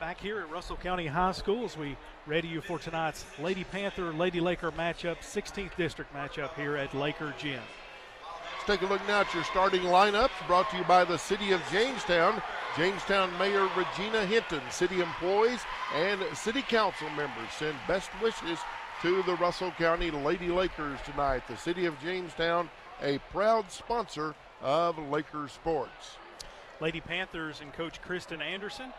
back here at Russell County High School as we ready you for tonight's Lady Panther Lady Laker matchup, 16th district matchup here at Laker Gym. Let's take a look now at your starting lineups brought to you by the City of Jamestown. Jamestown Mayor Regina Hinton, city employees, and city council members send best wishes to the Russell County Lady Lakers tonight. The City of Jamestown, a proud sponsor of Lakers sports. Lady Panthers and Coach Kristen Anderson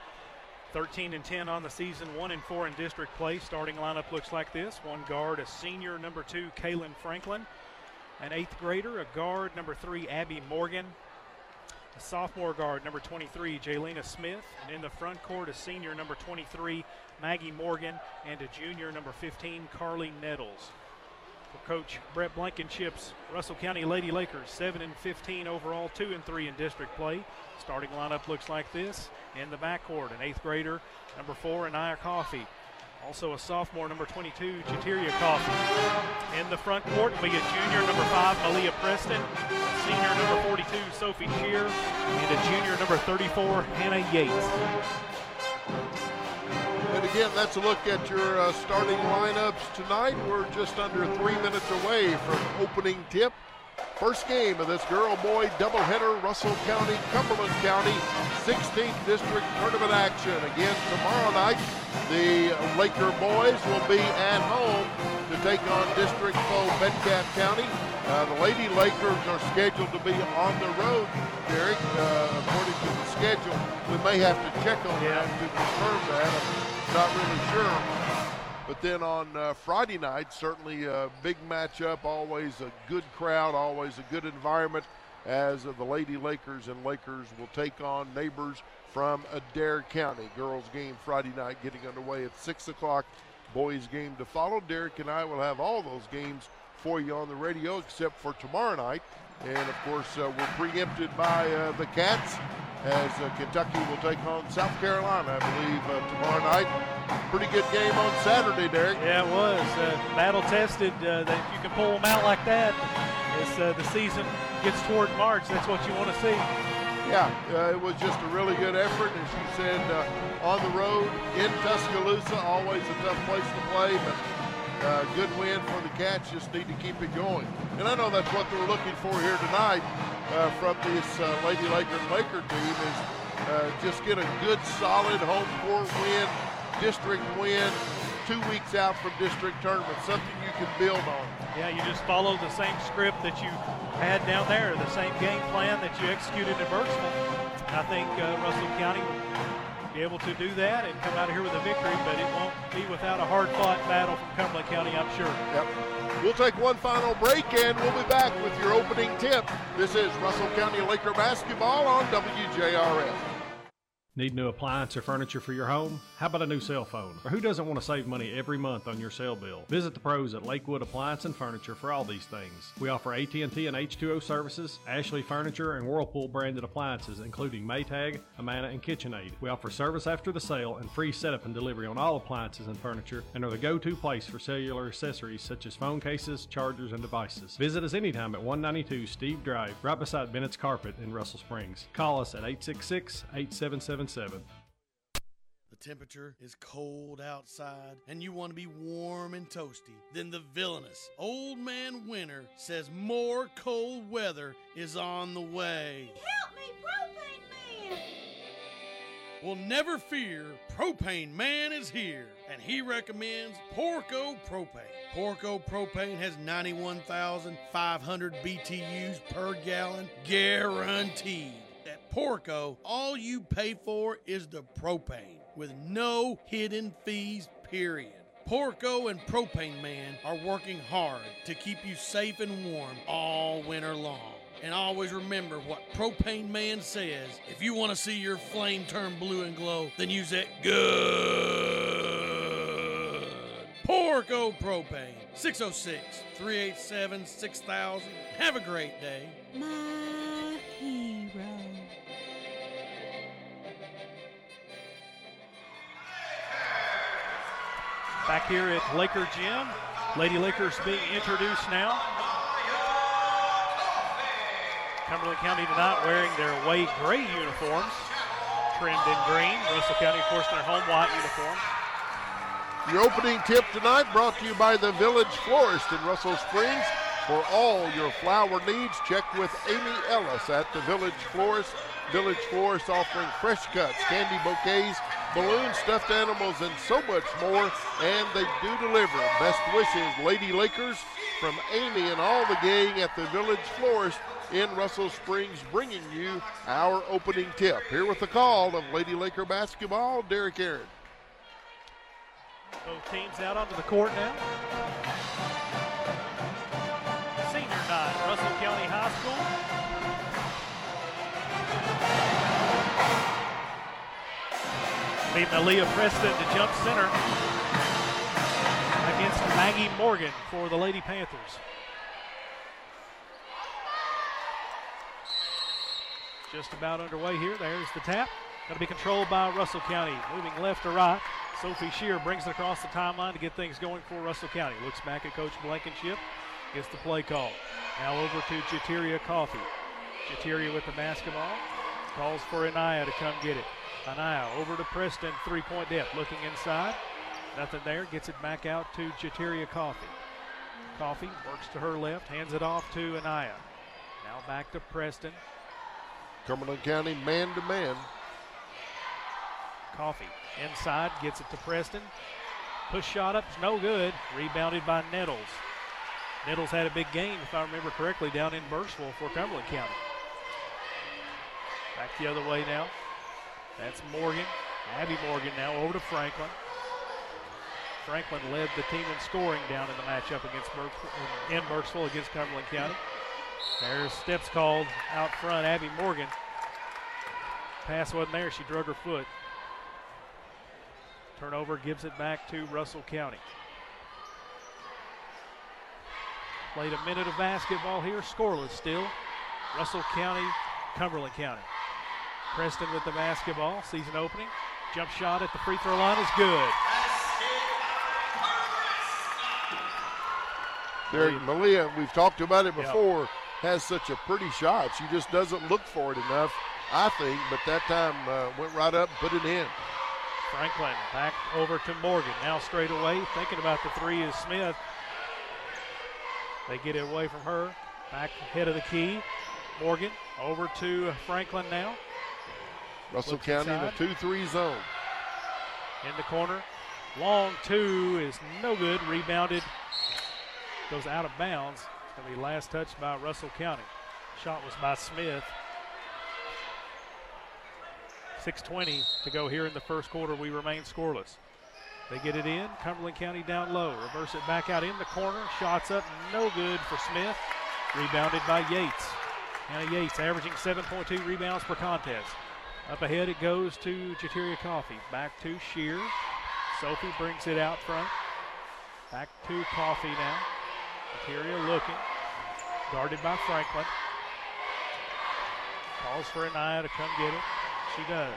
13 and 10 on the season, 1 and 4 in district play. Starting lineup looks like this. One guard, a senior, number two, Kaylin Franklin, an eighth grader, a guard, number three, Abby Morgan, a sophomore guard, number 23, Jaylena Smith, and in the front court, a senior, number 23, Maggie Morgan, and a junior, number 15, Carly Nettles. For Coach Brett Blankenship's Russell County Lady Lakers, 7 and 15 overall, 2 and 3 in district play. Starting lineup looks like this. In the backcourt, an eighth grader, number four, Anaya Coffee. Also a sophomore, number 22, Chateria Coffee. In the front court, we get junior, number five, Malia Preston. Senior, number 42, Sophie Shear. And a junior, number 34, Hannah Yates. Again, that's a look at your uh, starting lineups tonight. We're just under three minutes away from opening tip. First game of this girl boy doubleheader, Russell County, Cumberland County, 16th District Tournament action. Again, tomorrow night, the Laker boys will be at home to take on District foe Metcalfe County. Uh, the Lady Lakers are scheduled to be on the road, Derek, uh, according to the schedule. We may have to check on that to confirm that. Not really sure. But then on uh, Friday night, certainly a big matchup, always a good crowd, always a good environment as the Lady Lakers and Lakers will take on neighbors from Adair County. Girls game Friday night getting underway at 6 o'clock. Boys game to follow. Derek and I will have all those games for you on the radio except for tomorrow night. And of course, uh, we're preempted by uh, the Cats as uh, Kentucky will take on South Carolina, I believe, uh, tomorrow night. Pretty good game on Saturday, Derek. Yeah, it was. Uh, battle tested. Uh, that if you can pull them out like that, as uh, the season gets toward March, that's what you want to see. Yeah, uh, it was just a really good effort. As you said, on the road in Tuscaloosa, always a tough place to play, but uh, good win for the Cats. Just need to keep it going. And I know that's what they're looking for here tonight uh, from this uh, Lady Laker Laker team is uh, just get a good, solid home court win, district win, two weeks out from district tournament, something you can build on. Yeah, you just follow the same script that you had down there, the same game plan that you executed in Burkesville. I think uh, Russell County be able to do that and come out of here with a victory, but it won't be without a hard-fought battle from Cumberland County, I'm sure. Yep. We'll take one final break and we'll be back with your opening tip. This is Russell County Laker basketball on WJRS. Need new appliance or furniture for your home? How about a new cell phone? Or who doesn't want to save money every month on your cell bill? Visit the pros at Lakewood Appliance and Furniture for all these things. We offer AT&T and H2O services, Ashley Furniture, and Whirlpool branded appliances, including Maytag, Amana, and KitchenAid. We offer service after the sale and free setup and delivery on all appliances and furniture, and are the go-to place for cellular accessories such as phone cases, chargers, and devices. Visit us anytime at 192 Steve Drive, right beside Bennett's Carpet in Russell Springs. Call us at 866 877 777. The temperature is cold outside and you want to be warm and toasty. Then the villainous old man winter says more cold weather is on the way. Help me, Propane Man! Well, never fear, Propane Man is here, and he recommends Porco Propane. Porco Propane has 91,500 BTUs per gallon, guaranteed. At Porco, all you pay for is the propane, with no hidden fees, period. Porco and Propane Man are working hard to keep you safe and warm all winter long. And always remember what Propane Man says. If you want to see your flame turn blue and glow, then use that good Porco Propane. 606 387 6000. Have a great day. My Back here at Laker Gym, Lady Lakers being introduced now. Cumberland County tonight wearing their away gray uniforms. trimmed in green. Russell County, of course, in their home white uniform. Your opening tip tonight brought to you by the Village Florist in Russell Springs. For all your flower needs, check with Amy Ellis at the Village Florist. Village Florist offering fresh cuts, candy bouquets, balloons, stuffed animals, and so much more. And they do deliver. Best wishes, Lady Lakers, from Amy and all the gang at the Village Florist in Russell Springs, bringing you our opening tip. Here with the call of Lady Laker basketball, Derek Aaron. Both teams out onto the court now. Senior night, Russell County High School. Need Malia Preston to jump center against Maggie Morgan for the Lady Panthers. Just about underway here. There's the tap. Going to be controlled by Russell County. Moving left to right. Sophie Shear brings it across the timeline to get things going for Russell County. Looks back at Coach Blankenship. Gets the play call. Now over to Jateria Coffee. Jateria with the basketball. Calls for Anaya to come get it. Anaya over to Preston. Three point depth. Looking inside. Nothing there. Gets it back out to Jateria Coffee. Coffee works to her left. Hands it off to Anaya. Now back to Preston. Cumberland County man to man. Coffee inside gets it to Preston. Push shot up no good. Rebounded by Nettles. Nettles had a big game, if I remember correctly, down in Burkesville for Cumberland County. Back the other way now. That's Morgan. Abby Morgan now over to Franklin. Franklin led the team in scoring down in the matchup against Burke, in Burkesville against Cumberland County. There's steps called out front. Abby Morgan. Pass wasn't there. She drug her foot. Turnover gives it back to Russell County. Played a minute of basketball here, scoreless still. Russell County, Cumberland County. Preston with the basketball, season opening. Jump shot at the free throw line is good. There, Malia, we've talked about it Yep. before, has such a pretty shot. She just doesn't look for it enough, I think, but that time uh, went right up and put it in. Franklin back over to Morgan. Now straight away, thinking about the three is Smith. They get it away from her. Back head of the key. Morgan over to Franklin now. Russell Looks County in a 2 3 zone. In the corner. Long two is no good. Rebounded. Goes out of bounds. It's going to be last touched by Russell County. Shot was by Smith. 6.20 to go here in the first quarter. We remain scoreless. They get it in. Cumberland County down low. Reverse it back out in the corner. Shots up. No good for Smith. Rebounded by Yates. Hannah Yates averaging 7.2 rebounds per contest. Up ahead it goes to Jateria Coffee. Back to Shear. Sophie brings it out front. Back to Coffee now. Jateria looking. Guarded by Franklin. Calls for Anaya to come get it. She does.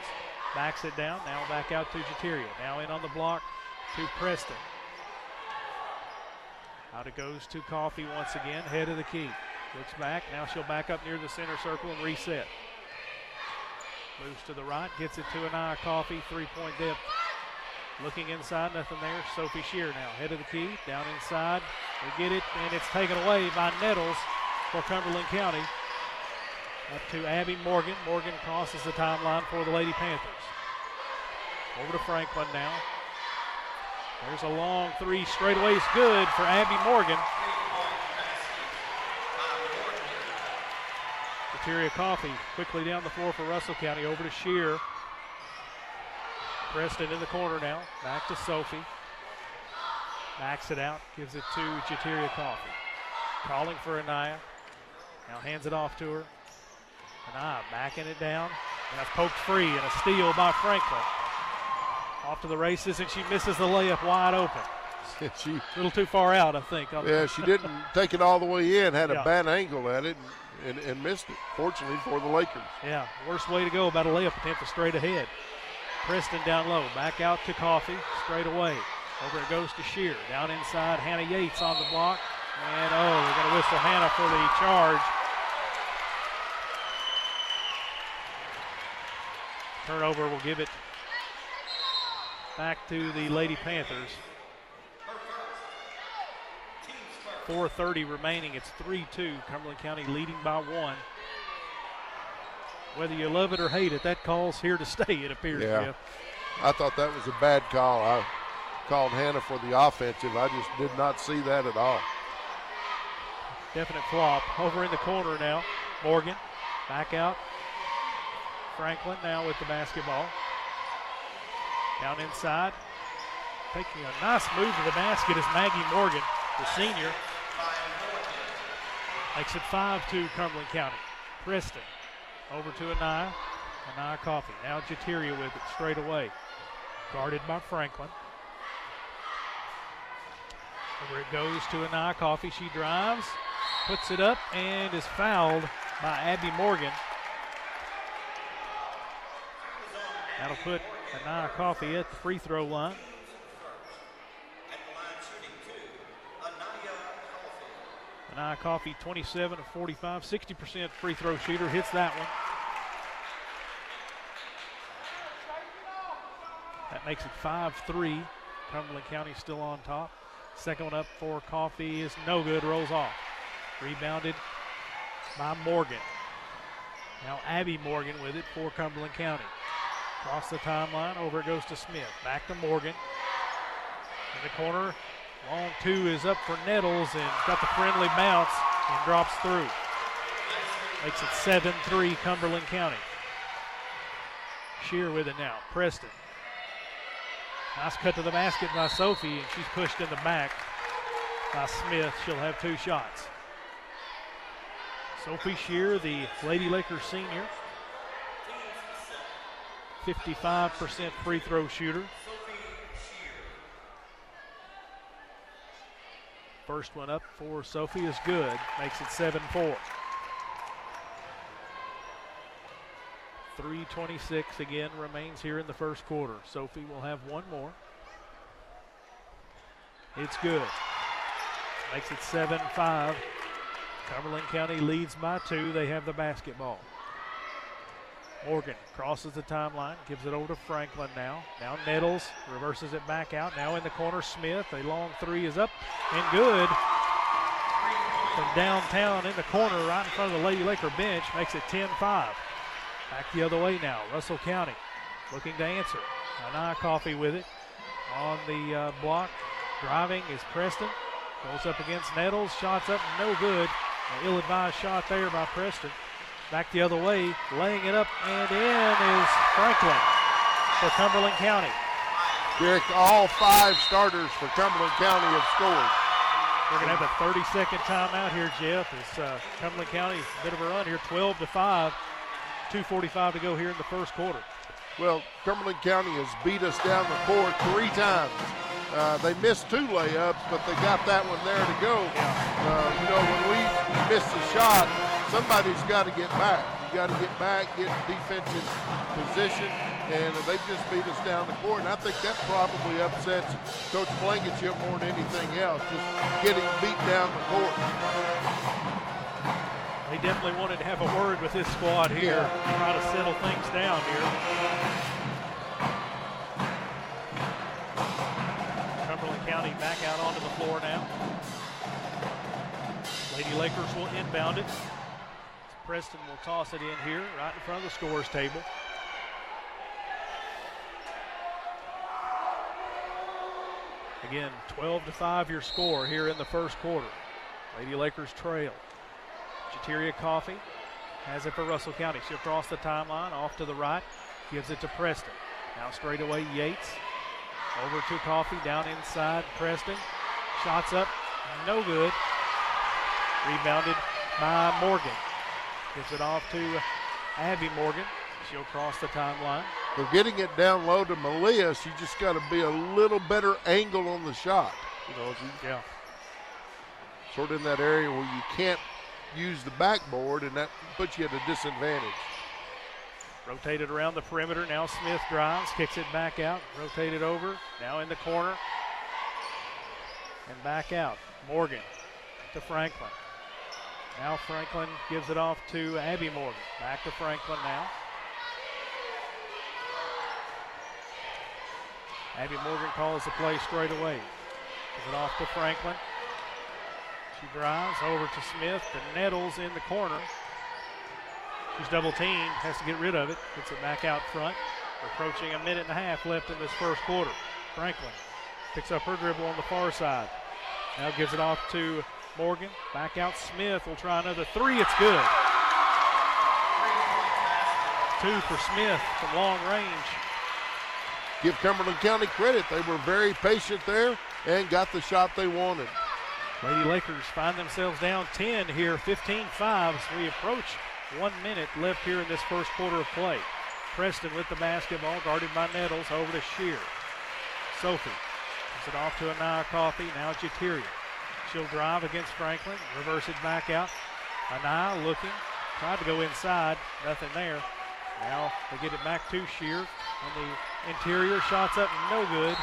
Backs it down. Now back out to Jateria. Now in on the block to Preston. Out it goes to Coffee once again. Head of the key. Looks back. Now she'll back up near the center circle and reset. Moves to the right. Gets it to Anaya Coffee. Three point depth. Looking inside. Nothing there. Sophie Shear now. Head of the key. Down inside. They get it. And it's taken away by Nettles for Cumberland County. Up to Abby Morgan. Morgan crosses the timeline for the Lady Panthers. Over to Franklin now. There's a long three straightaways good for Abby Morgan. Materia Coffee quickly down the floor for Russell County. Over to Shear. Preston in the corner now. Back to Sophie. Backs it out. Gives it to Jateria Coffee. Calling for Anaya. Now hands it off to her. Anaya backing it down. And that's poked free and a steal by Franklin. Off to the races, and she misses the layup wide open. she, A little too far out, I think. yeah, she didn't take it all the way in, had a bad angle at it, and, and missed it, fortunately for the Lakers. Yeah, worst way to go about a layup attempt straight ahead. Preston down low, back out to Coffee, straight away. Over it goes to Shear. Down inside, Hannah Yates on the block. And oh, they're going to whistle Hannah for the charge. Turnover will give it back to the Lady Panthers. 4.30 remaining. It's 3 2. Cumberland County leading by one. Whether you love it or hate it, that call's here to stay, it appears, Yeah. Jeff. I thought that was a bad call. I called Hannah for the offensive. I just did not see that at all. Definite flop. Over in the corner now. Morgan back out. Franklin now with the basketball. Down inside. Taking a nice move to the basket is Maggie Morgan, the senior. Makes it 5 2 Cumberland County. Preston over to Anaya. Anaya Coffee. Now Jateria with it straight away. Guarded by Franklin. Over it goes to Anaya Coffee. She drives, puts it up, and is fouled by Abby Morgan. That'll put Anaya Coffee at the free throw line. Anaya Coffee 27 of 45, 60% free throw shooter, hits that one. That makes it 5 3. Cumberland County still on top. Second one up for Coffee is no good, rolls off. Rebounded by Morgan. Now Abby Morgan with it for Cumberland County. Across the timeline, over it goes to Smith. Back to Morgan. In the corner, long two is up for Nettles and got the friendly bounce and drops through. Makes it 7 3 Cumberland County. Shear with it now. Preston. Nice cut to the basket by Sophie, and she's pushed in the back by Smith. She'll have two shots. Sophie Shear, the Lady Lakers senior, 55% free throw shooter. First one up for Sophie is good, makes it 7 4. 326 again remains here in the first quarter. Sophie will have one more. It's good. Makes it 7 5. Cumberland County leads by two. They have the basketball. Morgan crosses the timeline, gives it over to Franklin now. Now Nettles reverses it back out. Now in the corner, Smith. A long three is up and good. From downtown in the corner, right in front of the Lady Laker bench, makes it 10 5. Back the other way now. Russell County looking to answer. Anaya Coffee with it. On the uh, block, driving is Preston. Goes up against Nettles. Shots up, no good. An ill advised shot there by Preston. Back the other way, laying it up and in is Franklin for Cumberland County. Derek, all five starters for Cumberland County have scored. We're going to have a 30 second timeout here, Jeff. It's uh, Cumberland County, a bit of a run here, 12 to 5. 2.45 to go here in the first quarter. Well, Cumberland County has beat us down the court three times. Uh, they missed two layups, but they got that one there to go. Uh, you know, when we miss a shot, somebody's got to get back. You got to get back, get defensive position, and they've just beat us down the court. And I think that probably upsets Coach Blankenship more than anything else, just getting beat down the court. They definitely wanted to have a word with his squad here, try to settle things down here. Cumberland County back out onto the floor now. Lady Lakers will inbound it. Preston will toss it in here, right in front of the scores table. Again, 12 to 5 your score here in the first quarter. Lady Lakers trail. Jateria Coffee has it for Russell County. She'll cross the timeline off to the right, gives it to Preston. Now straight away Yates. Over to Coffee, down inside Preston. Shots up, no good. Rebounded by Morgan. Gives it off to Abby Morgan. She'll cross the timeline. They're getting it down low to Malia. She just got to be a little better angle on the shot. You know, Yeah. sort of in that area where you can't use the backboard, and that puts you at a disadvantage. Rotated around the perimeter. Now Smith drives, kicks it back out, rotated over. Now in the corner. And back out. Morgan to Franklin. Now Franklin gives it off to Abby Morgan. Back to Franklin now. Abby Morgan calls the play straight away. Gives it off to Franklin. She drives over to Smith. The Nettles in the corner. She's double teamed, has to get rid of it. Gets it back out front. Approaching a minute and a half left in this first quarter. Franklin picks up her dribble on the far side. Now gives it off to Morgan. Back out Smith will try another three. It's good. Two for Smith from long range. Give Cumberland County credit. They were very patient there and got the shot they wanted. Lady Lakers find themselves down 10 here, 15 5 as we approach one minute left here in this first quarter of play. Preston with the basketball, guarded by Nettles, over to Shear. Sophie gives it off to Anaya Coffee, now Jeteria. She'll drive against Franklin, reverse it back out. Anaya looking, tried to go inside, nothing there. Now they get it back to Shear on the interior, shots up, no good.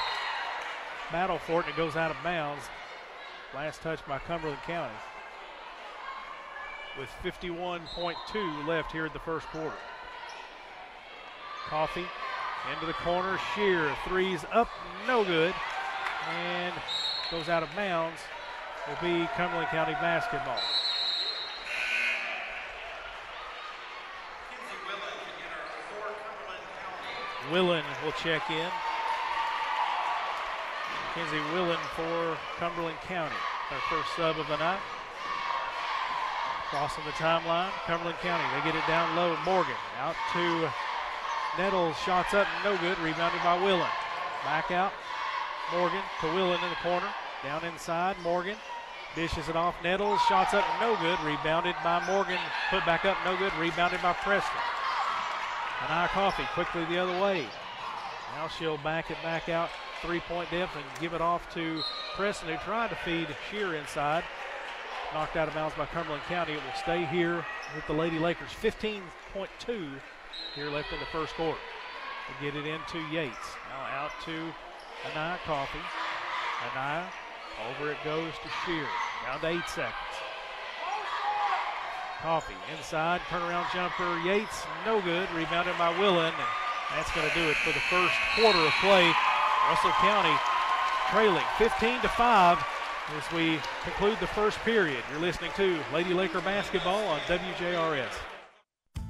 Battle for it, and it goes out of bounds. Last touch by Cumberland County. With 51.2 left here in the first quarter. Coffee into the corner. Shear threes up, no good. And goes out of bounds. Will be Cumberland County basketball. Willen will check in. Kenzie Willen for Cumberland County. Their first sub of the night. Crossing the timeline, Cumberland County. They get it down low. Morgan out to Nettles. Shots up, no good. Rebounded by Willen. Back out. Morgan to Willen in the corner. Down inside, Morgan dishes it off. Nettles. Shots up, no good. Rebounded by Morgan. Put back up, no good. Rebounded by Preston. And Anaya Coffee quickly the other way. Now she'll back it back out three-point depth and give it off to Preston, who tried to feed Shear inside. Knocked out of bounds by Cumberland County. It will stay here with the Lady Lakers. 15.2 here left in the first quarter. Get it into Yates. Now out to Anaya Coffee. Anaya, over it goes to Shear. Down to eight seconds. Coffee inside, turnaround jumper. Yates, no good. Rebounded by Willen. And that's going to do it for the first quarter of play. Russell County trailing 15 to 5 as we conclude the first period. You're listening to Lady Laker basketball on WJRS.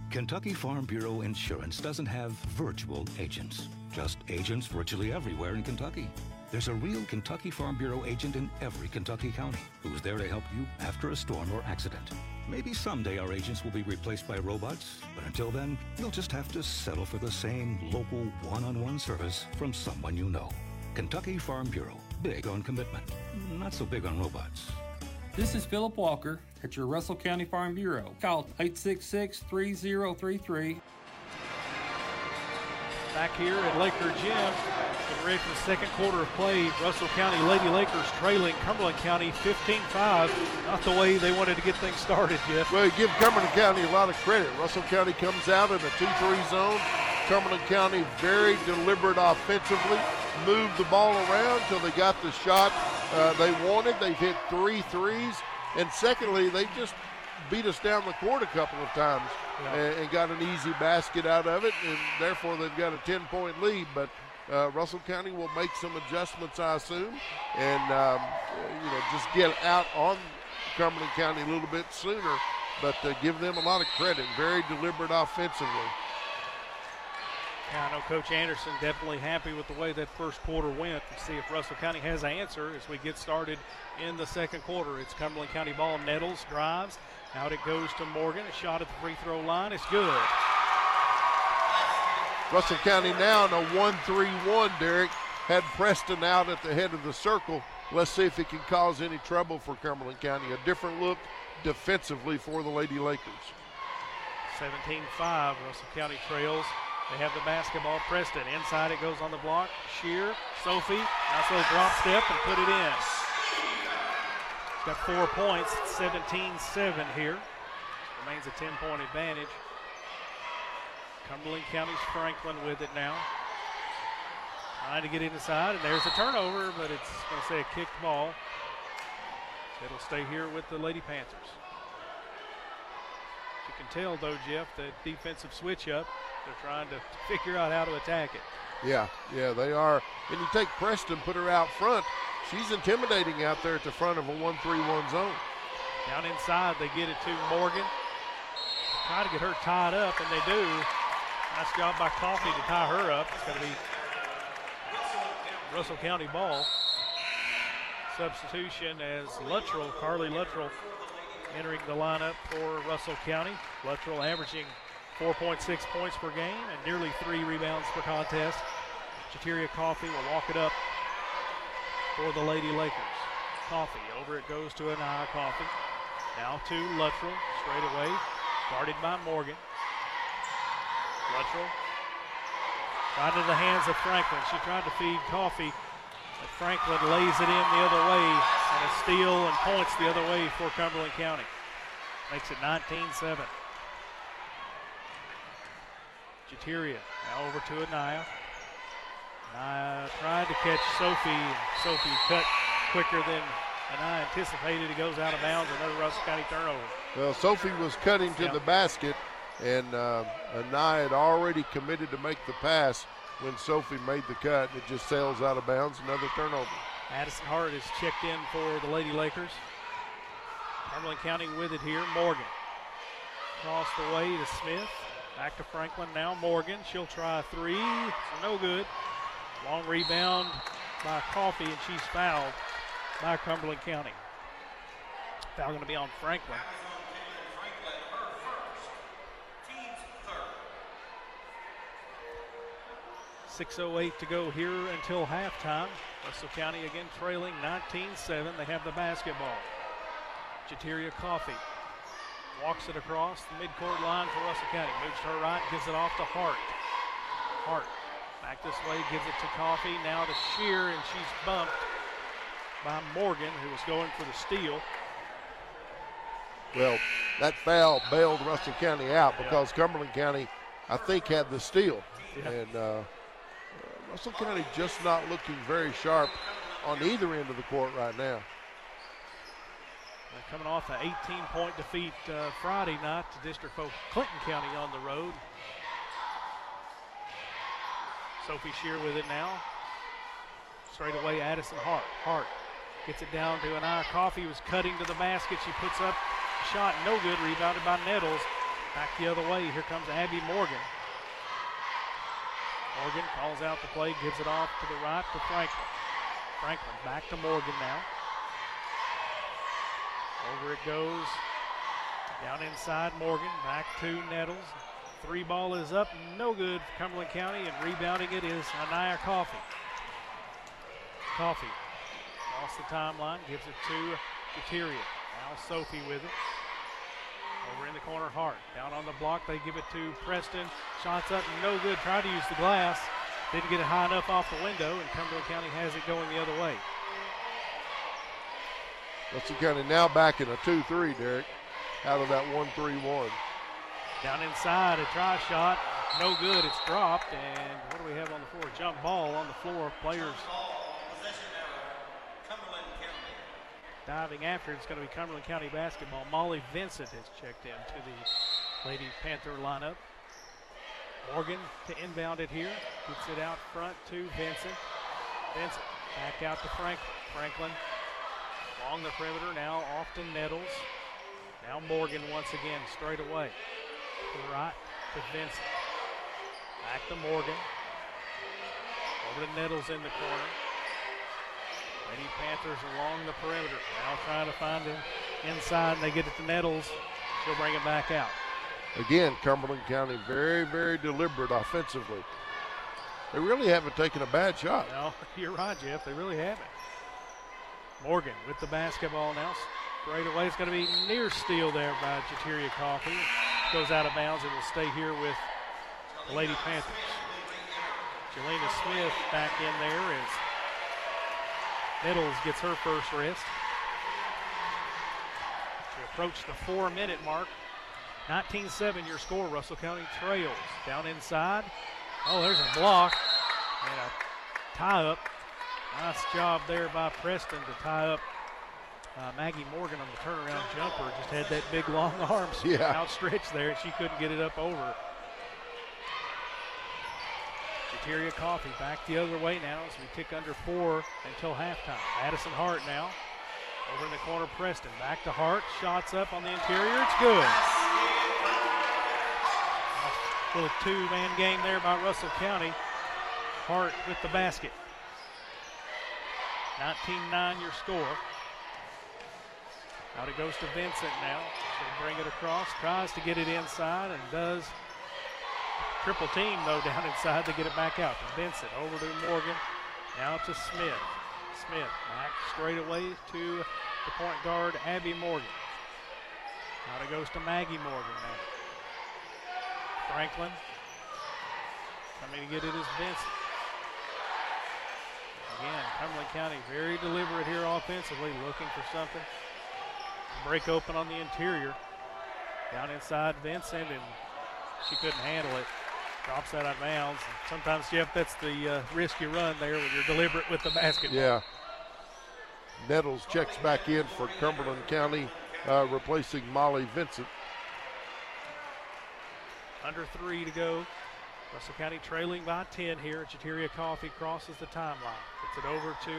Kentucky Farm Bureau Insurance doesn't have virtual agents, just agents virtually everywhere in Kentucky. There's a real Kentucky Farm Bureau agent in every Kentucky county who's there to help you after a storm or accident. Maybe someday our agents will be replaced by robots, but until then, you'll just have to settle for the same local one on one service from someone you know. Kentucky Farm Bureau, big on commitment, not so big on robots. This is Philip Walker at your Russell County Farm Bureau. Call 866 3033. Back here at Laker Gym, getting ready for the second quarter of play. Russell County Lady Lakers trailing Cumberland County 15-5. Not the way they wanted to get things started, Jeff. Well, you give Cumberland County a lot of credit. Russell County comes out in a 2-3 zone. Cumberland County very deliberate offensively, moved the ball around until they got the shot uh, they wanted. They've hit three threes. And secondly, they just beat us down the court a couple of times And, and got an easy basket out of it, and therefore they've got a 10 point lead. But uh, Russell County will make some adjustments, I assume, and um, you know just get out on Cumberland County a little bit sooner. But uh, give them a lot of credit. Very deliberate offensively. Yeah, I know Coach Anderson definitely happy with the way that first quarter went. To see if Russell County has an answer as we get started in the second quarter. It's Cumberland County ball. Nettles drives. Out it goes to Morgan. A shot at the free throw line. It's good. Russell County now in a 1-3-1. Derek had Preston out at the head of the circle. Let's see if it can cause any trouble for Cumberland County. A different look defensively for the Lady Lakers. 17-5. Russell County trails. They have the basketball. Preston inside it goes on the block. Shear, Sophie, nice little drop step and put it in. Got four points, 17-7 here. Remains a 10-point advantage. Cumberland County's Franklin with it now. Trying to get inside, and there's a turnover, but it's going to say a kicked ball. It'll stay here with the Lady Panthers. You can tell, though, Jeff, the defensive switch up. They're trying to figure out how to attack it. Yeah, yeah, they are. And you take Preston, put her out front. She's intimidating out there at the front of a 1 3 1 zone. Down inside, they get it to Morgan. Try to get her tied up, and they do. Nice job by Coffee to tie her up. It's going to be Russell County ball. Substitution as Luttrell, Carly Luttrell, entering the lineup for Russell County. Luttrell averaging 4.6 points per game and nearly three rebounds per contest. Chateria Coffee will walk it up for the Lady Lakers. Coffee, over it goes to Anaya Coffee. Now to Luttrell, straight away, guarded by Morgan. Luttrell, right into the hands of Franklin. She tried to feed Coffee, but Franklin lays it in the other way, and a steal and points the other way for Cumberland County. Makes it 19-7. Chateria now over to Anaya. Anaya tried to catch Sophie, and Sophie cut quicker than Anaya anticipated. He goes out of bounds. Another Russell County turnover. Well, Sophie was cutting to Yep. the basket, and uh, Anaya had already committed to make the pass when Sophie made the cut. It just sails out of bounds. Another turnover. Addison Hart is checked in for the Lady Lakers. Cumberland County with it here. Morgan. Across the way to Smith. Back to Franklin now. Morgan. She'll try three. It's no good. Long rebound by Coffee, and she's fouled by Cumberland County. Foul going to be on Franklin. Six oh eight to go here until halftime. Russell County again trailing 19-7. They have the basketball. Chateria Coffee walks it across the midcourt line for Russell County. Moves to her right, gives it off to Hart. Hart back this way, gives it to Coffee. Now to Shear, and she's bumped by Morgan, who was going for the steal. Well, that foul bailed Russell County out because Cumberland County, I think, had the steal. Yeah. And uh, Russell County just not looking very sharp on either end of the court right now. They're coming off an 18-point defeat uh, Friday night to District 4 Clinton County on the road. Sophie Shear with it now. Straight away, Addison Hart. Hart gets it down to Anaya. Coffee was cutting to the basket. She puts up shot, no good. Rebounded by Nettles. Back the other way. Here comes Abby Morgan. Morgan calls out the play, gives it off to the right to Franklin. Franklin back to Morgan now. Over it goes. Down inside Morgan. Back to Nettles. Three ball is up. No good for Cumberland County. And rebounding it is Anaya Coffee. Coffee. Across the timeline. Gives it to Kateria. Now Sophie with it. Over in the corner, Hart. Down on the block, they give it to Preston. Shots up, no good. Tried to use the glass. Didn't get it high enough off the window, and Cumberland County has it going the other way. Russell County now back in a 2-3, Derek, out of that 1-3-1. Down inside, a try shot. No good. It's dropped. And what do we have on the floor? Jump ball on the floor. Players diving after. it. It's going to be Cumberland County basketball. Molly Vincent has checked in to the Lady Panther lineup. Morgan to inbound it here. Gets it out front to Vincent. Vincent back out to Franklin. Franklin along the perimeter now off to Nettles. Now Morgan once again straight away. To the right to Vincent. Back to Morgan. Over to Nettles in the corner. Lady Panthers along the perimeter. Now trying to find him inside. And they get it to Nettles. She'll bring it back out. Again, Cumberland County very, very deliberate offensively. They really haven't taken a bad shot. No, you're right, Jeff. They really haven't. Morgan with the basketball now. Straight away. It's going to be near steal there by Jateria Coffee. Goes out of bounds. It will stay here with the Lady Panthers. Jelena Smith back in there as Nettles gets her first rest. To approach the four minute mark. 19 7 your score. Russell County trails. Down inside. Oh, there's a block and a tie up. Nice job there by Preston to tie up uh, Maggie Morgan on the turnaround jumper just had that big long arms Yeah. outstretched there, and she couldn't get it up over. Jateria Coffee back the other way now as we tick under four until halftime. Addison Hart now over in the corner. Preston back to Hart. Shots up on the interior. It's good. Nice Little two-man game there by Russell County. Hart with the basket. 19-9 your score. Out it goes to Vincent now. She'll bring it across, tries to get it inside, and does. Triple team, though, down inside to get it back out. To Vincent, over to Morgan. Now to Smith. Smith back straight away to the point guard, Abby Morgan. Out it goes to Maggie Morgan now. Franklin. Coming to get it is Vincent. Again, Cumberland County very deliberate here offensively, looking for something. Break open on the interior. Down inside Vincent, and she couldn't handle it. Drops that out of bounds. Sometimes, Jeff, that's the uh, risk you run there when you're deliberate with the basketball. Yeah. Nettles checks back in for Cumberland County, uh, replacing Molly Vincent. Under three to go. Russell County trailing by 10 here. Chateria Coffee crosses the timeline. Gets it over to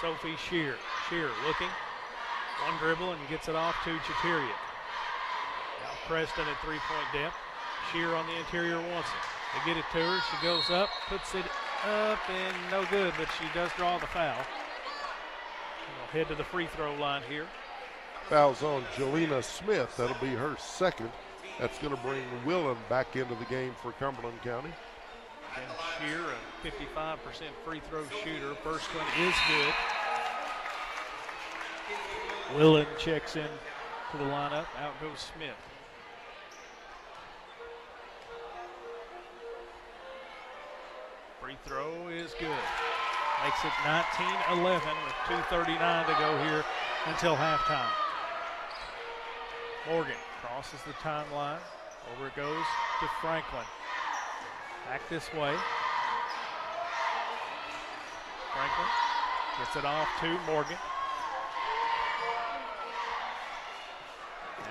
Sophie Shear. Shear looking. One dribble and gets it off to Chateria. Now Preston at three point depth. Shear on the interior wants it. They get it to her. She goes up, puts it up, and no good, but she does draw the foul. We'll head to the free throw line here. Fouls on Jelena Smith. That'll be her second. That's going to bring Willen back into the game for Cumberland County. And Shear, a 55% free throw shooter. First one is good. Willen checks in to the lineup. Out goes Smith. Free throw is good. Makes it 19 11 with 2.39 to go here until halftime. Morgan crosses the timeline. Over it goes to Franklin. Back this way. Franklin gets it off to Morgan.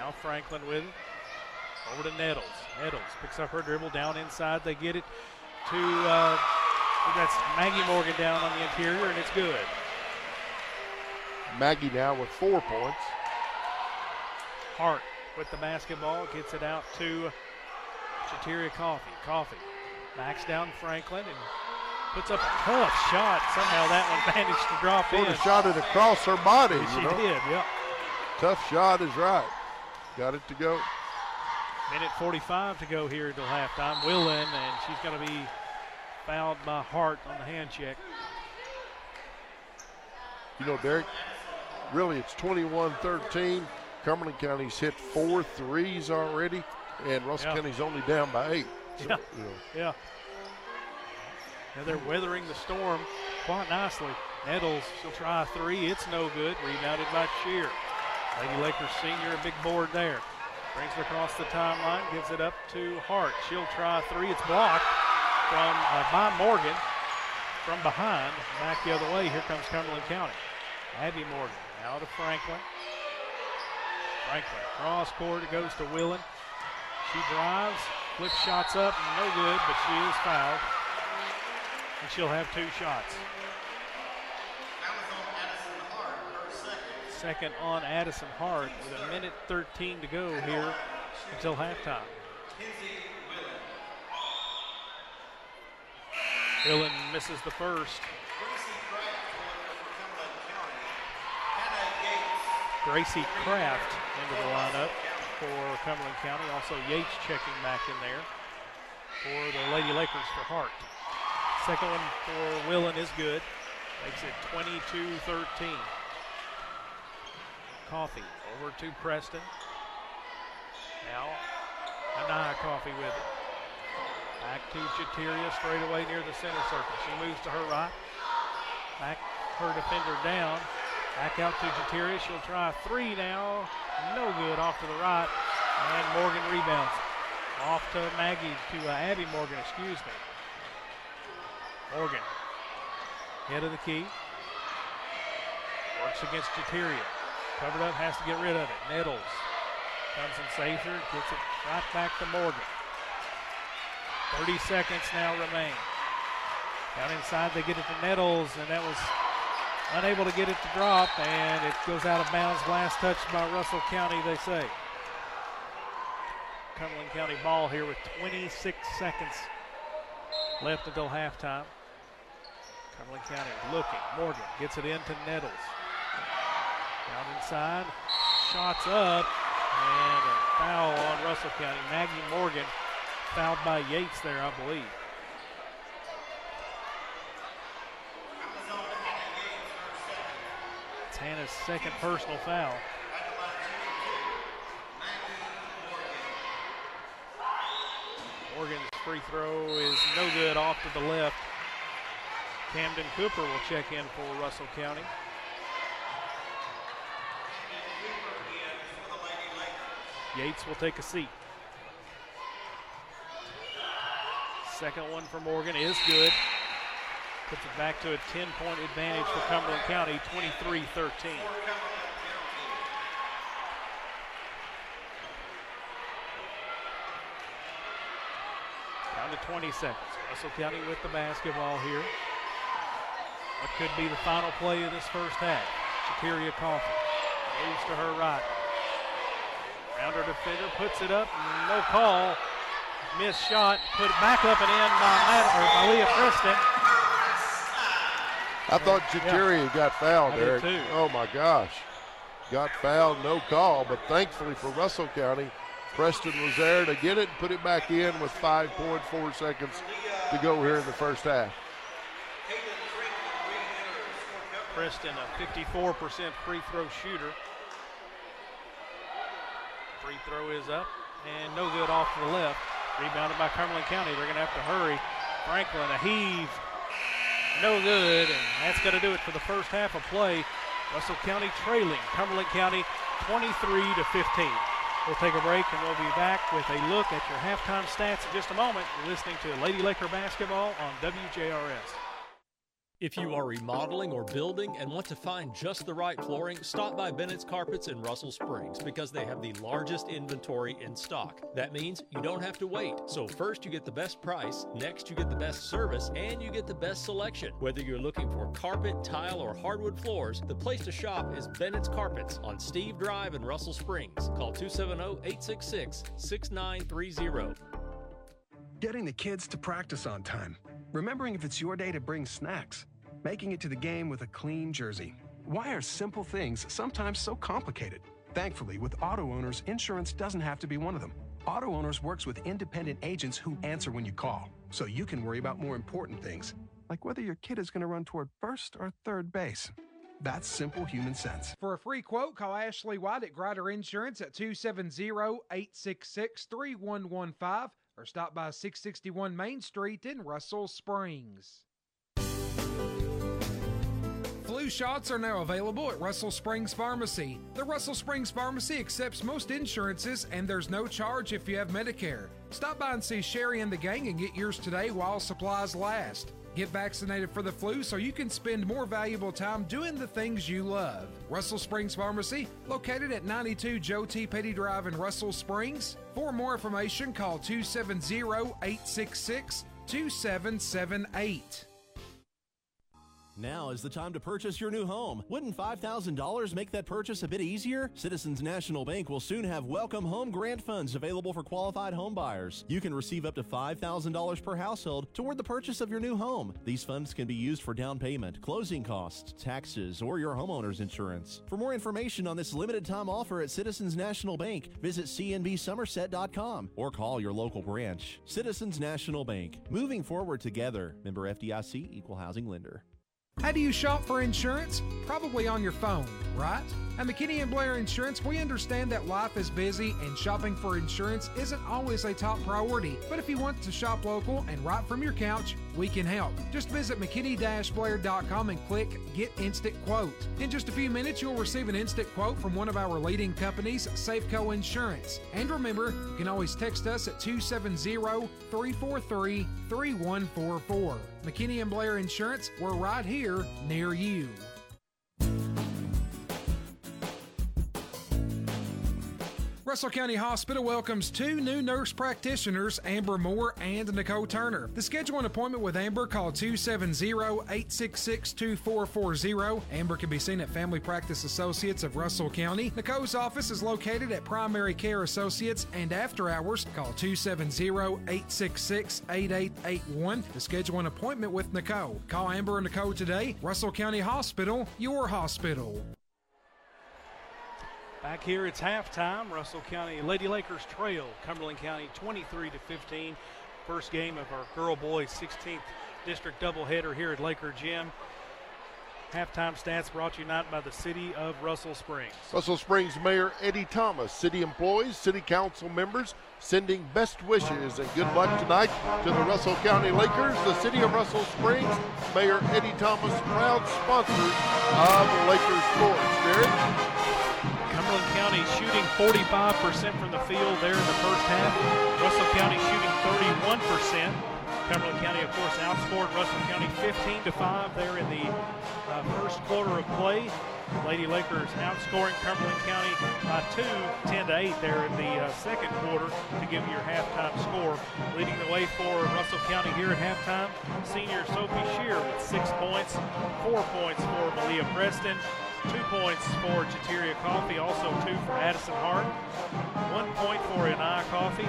Now Franklin with it. Over to Nettles. Nettles picks up her dribble down inside. They get it to uh, that's Maggie Morgan down on the interior, and it's good. Maggie now with four points. Hart with the basketball gets it out to Chateria Coffee. Coffee backs down Franklin and puts up a tough shot. Somehow that one managed to drop Sort in. of shot it across her body. She know? did, yep. Tough shot is right. Got it to go. Minute 45 to go here until halftime. Willen, and she's going to be fouled by Hart on the hand check. You know, Derek, really it's 21 13. Cumberland County's hit four threes already, and Russell Yeah. County's only down by eight. So, Yeah. you know, Yeah. Now they're weathering the storm quite nicely. Nettles, she'll try a three. It's no good. Rebounded by Shear. Lady Lakers senior, a big board there. Brings it across the timeline, gives it up to Hart. She'll try three. It's blocked from uh, by Morgan from behind. Back the other way. Here comes Cumberland County. Abby Morgan now to Franklin. Franklin cross court. It goes to Willen. She drives, flips shots up, no good, but she is fouled. And she'll have two shots. Second on Addison Hart with a minute 13 to go here until halftime. Willen misses the first. Gracie Kraft into the lineup for Cumberland County. Also Yates checking back in there for the Lady Lakers for Hart. Second one for Willen is good. Makes it 22-13. Coffee over to Preston. Now Anaya Coffee with it. Back to Chateria straight away near the center circle. She moves to her right. Back her defender down. Back out to Chateria. She'll try three now. No good off to the right. And Morgan rebounds. Off to Maggie, to uh, Abby Morgan, excuse me. Morgan. Head of the key. Works against Chateria. Covered up, has to get rid of it. Nettles comes saves her, gets it right back to Morgan. 30 seconds now remain. Down inside, they get it to Nettles, and that was unable to get it to drop, and it goes out of bounds. Last touch by Russell County, they say. Cumberland County ball here with 26 seconds left until halftime. Cumberland County looking. Morgan gets it into Nettles. Down inside, shots up, and a foul on Russell County. Maggie Morgan fouled by Yates there, I believe. It's Hannah's second personal foul. Morgan's free throw is no good off to the left. Camden Cooper will check in for Russell County. Yates will take a seat. Second one for Morgan is good. Puts it back to a 10 point advantage for Cumberland County, 23 13. Down to 20 seconds. Russell County with the basketball here. What could be the final play of this first half? Shakiria Coffin moves to her right. Rounder defender puts it up, no call. Missed shot, put it back up and in by, Matt, or by Leah Preston. I thought Chateria got fouled, I Eric. Oh my gosh. Got fouled, no call, but thankfully for Russell County, Preston was there to get it and put it back in with 5.4 seconds to go here in the first half. Preston, a 54% free throw shooter. Free throw is up and no good off the left. Rebounded by Cumberland County. They're going to have to hurry. Franklin, a heave. No good, and that's going to do it for the first half of play. Russell County trailing Cumberland County 23 to 15. We'll take a break and we'll be back with a look at your halftime stats in just a moment. You're listening to Lady Laker basketball on WJRS. If you are remodeling or building and want to find just the right flooring, stop by Bennett's Carpets in Russell Springs because they have the largest inventory in stock. That means you don't have to wait. So, first you get the best price, next you get the best service, and you get the best selection. Whether you're looking for carpet, tile, or hardwood floors, the place to shop is Bennett's Carpets on Steve Drive in Russell Springs. Call 270 866 6930. Getting the kids to practice on time. Remembering if it's your day to bring snacks. Making it to the game with a clean jersey. Why are simple things sometimes so complicated? Thankfully, with auto owners, insurance doesn't have to be one of them. Auto Owners works with independent agents who answer when you call, so you can worry about more important things, like whether your kid is going to run toward first or third base. That's simple human sense. For a free quote, call Ashley White at Grider Insurance at 270-866-3115 or stop by 661 Main Street in Russell Springs. Flu shots are now available at Russell Springs Pharmacy. The Russell Springs Pharmacy accepts most insurances and there's no charge if you have Medicare. Stop by and see Sherry and the gang and get yours today while supplies last. Get vaccinated for the flu so you can spend more valuable time doing the things you love. Russell Springs Pharmacy, located at 92 Joe T. Petty Drive in Russell Springs. For more information, call 270 866 2778. Now is the time to purchase your new home. Wouldn't $5,000 make that purchase a bit easier? Citizens National Bank will soon have Welcome Home Grant Funds available for qualified home buyers. You can receive up to $5,000 per household toward the purchase of your new home. These funds can be used for down payment, closing costs, taxes, or your homeowner's insurance. For more information on this limited time offer at Citizens National Bank, visit cnbsomerset.com or call your local branch. Citizens National Bank, moving forward together. Member FDIC, Equal Housing Lender. How do you shop for insurance? Probably on your phone, right? At McKinney and Blair Insurance, we understand that life is busy and shopping for insurance isn't always a top priority. But if you want to shop local and right from your couch, we can help. Just visit McKinney-Blair.com and click Get Instant Quote. In just a few minutes, you'll receive an instant quote from one of our leading companies, Safeco Insurance. And remember, you can always text us at 270-343-3144. McKinney and Blair Insurance, we're right here near you. Russell County Hospital welcomes two new nurse practitioners, Amber Moore and Nicole Turner. To schedule an appointment with Amber, call 270-866-2440. Amber can be seen at Family Practice Associates of Russell County. Nicole's office is located at Primary Care Associates and after hours, call 270-866-8881 to schedule an appointment with Nicole. Call Amber and Nicole today. Russell County Hospital, your hospital. Back here, it's halftime. Russell County Lady Lakers trail Cumberland County 23 to 15. First game of our girl boys 16th district doubleheader here at Laker Gym. Halftime stats brought to you tonight by the City of Russell Springs. Russell Springs Mayor Eddie Thomas, city employees, city council members sending best wishes and good luck tonight to the Russell County Lakers. The City of Russell Springs, Mayor Eddie Thomas, proud sponsor of Lakers sports. Derek? Cumberland County shooting 45% from the field there in the first half. Russell County shooting 31%. Cumberland County, of course, outscored Russell County 15 to 5 there in the uh, first quarter of play. Lady Lakers outscoring Cumberland County by two, 10 to 8 there in the uh, second quarter to give you your halftime score. Leading the way for Russell County here at halftime, senior Sophie Shear with six points, four points for Malia Preston, two points for Chateria Coffee, also two for Addison Hart, one point for Anaya Coffee.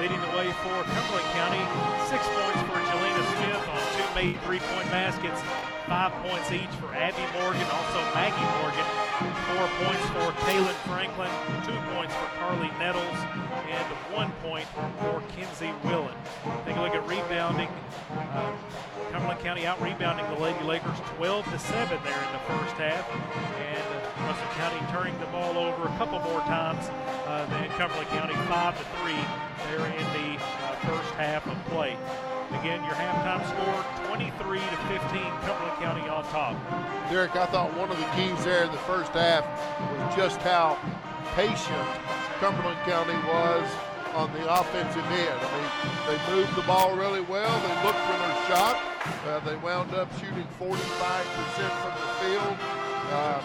Leading the way for Cumberland County, six points for Jelena Smith on two made three-point baskets, five points each for Abby Morgan, also Maggie Morgan, four points for Kaylin Franklin, two points for Carly Nettles, and one point for Kinsey Willen. Take a look at rebounding. Uh, Cumberland County out rebounding the Lady Lakers 12 to 7 there in the first half. And Russell County turning the ball over a couple more times uh, than Cumberland County 5 to 3 there in the uh, first half of play. Again, your halftime score 23 to 15, Cumberland County on top. Derek, I thought one of the keys there in the first half was just how patient Cumberland County was on the offensive end. I mean, they moved the ball really well. They looked for their shot. Uh, they wound up shooting 45% from the field. Uh,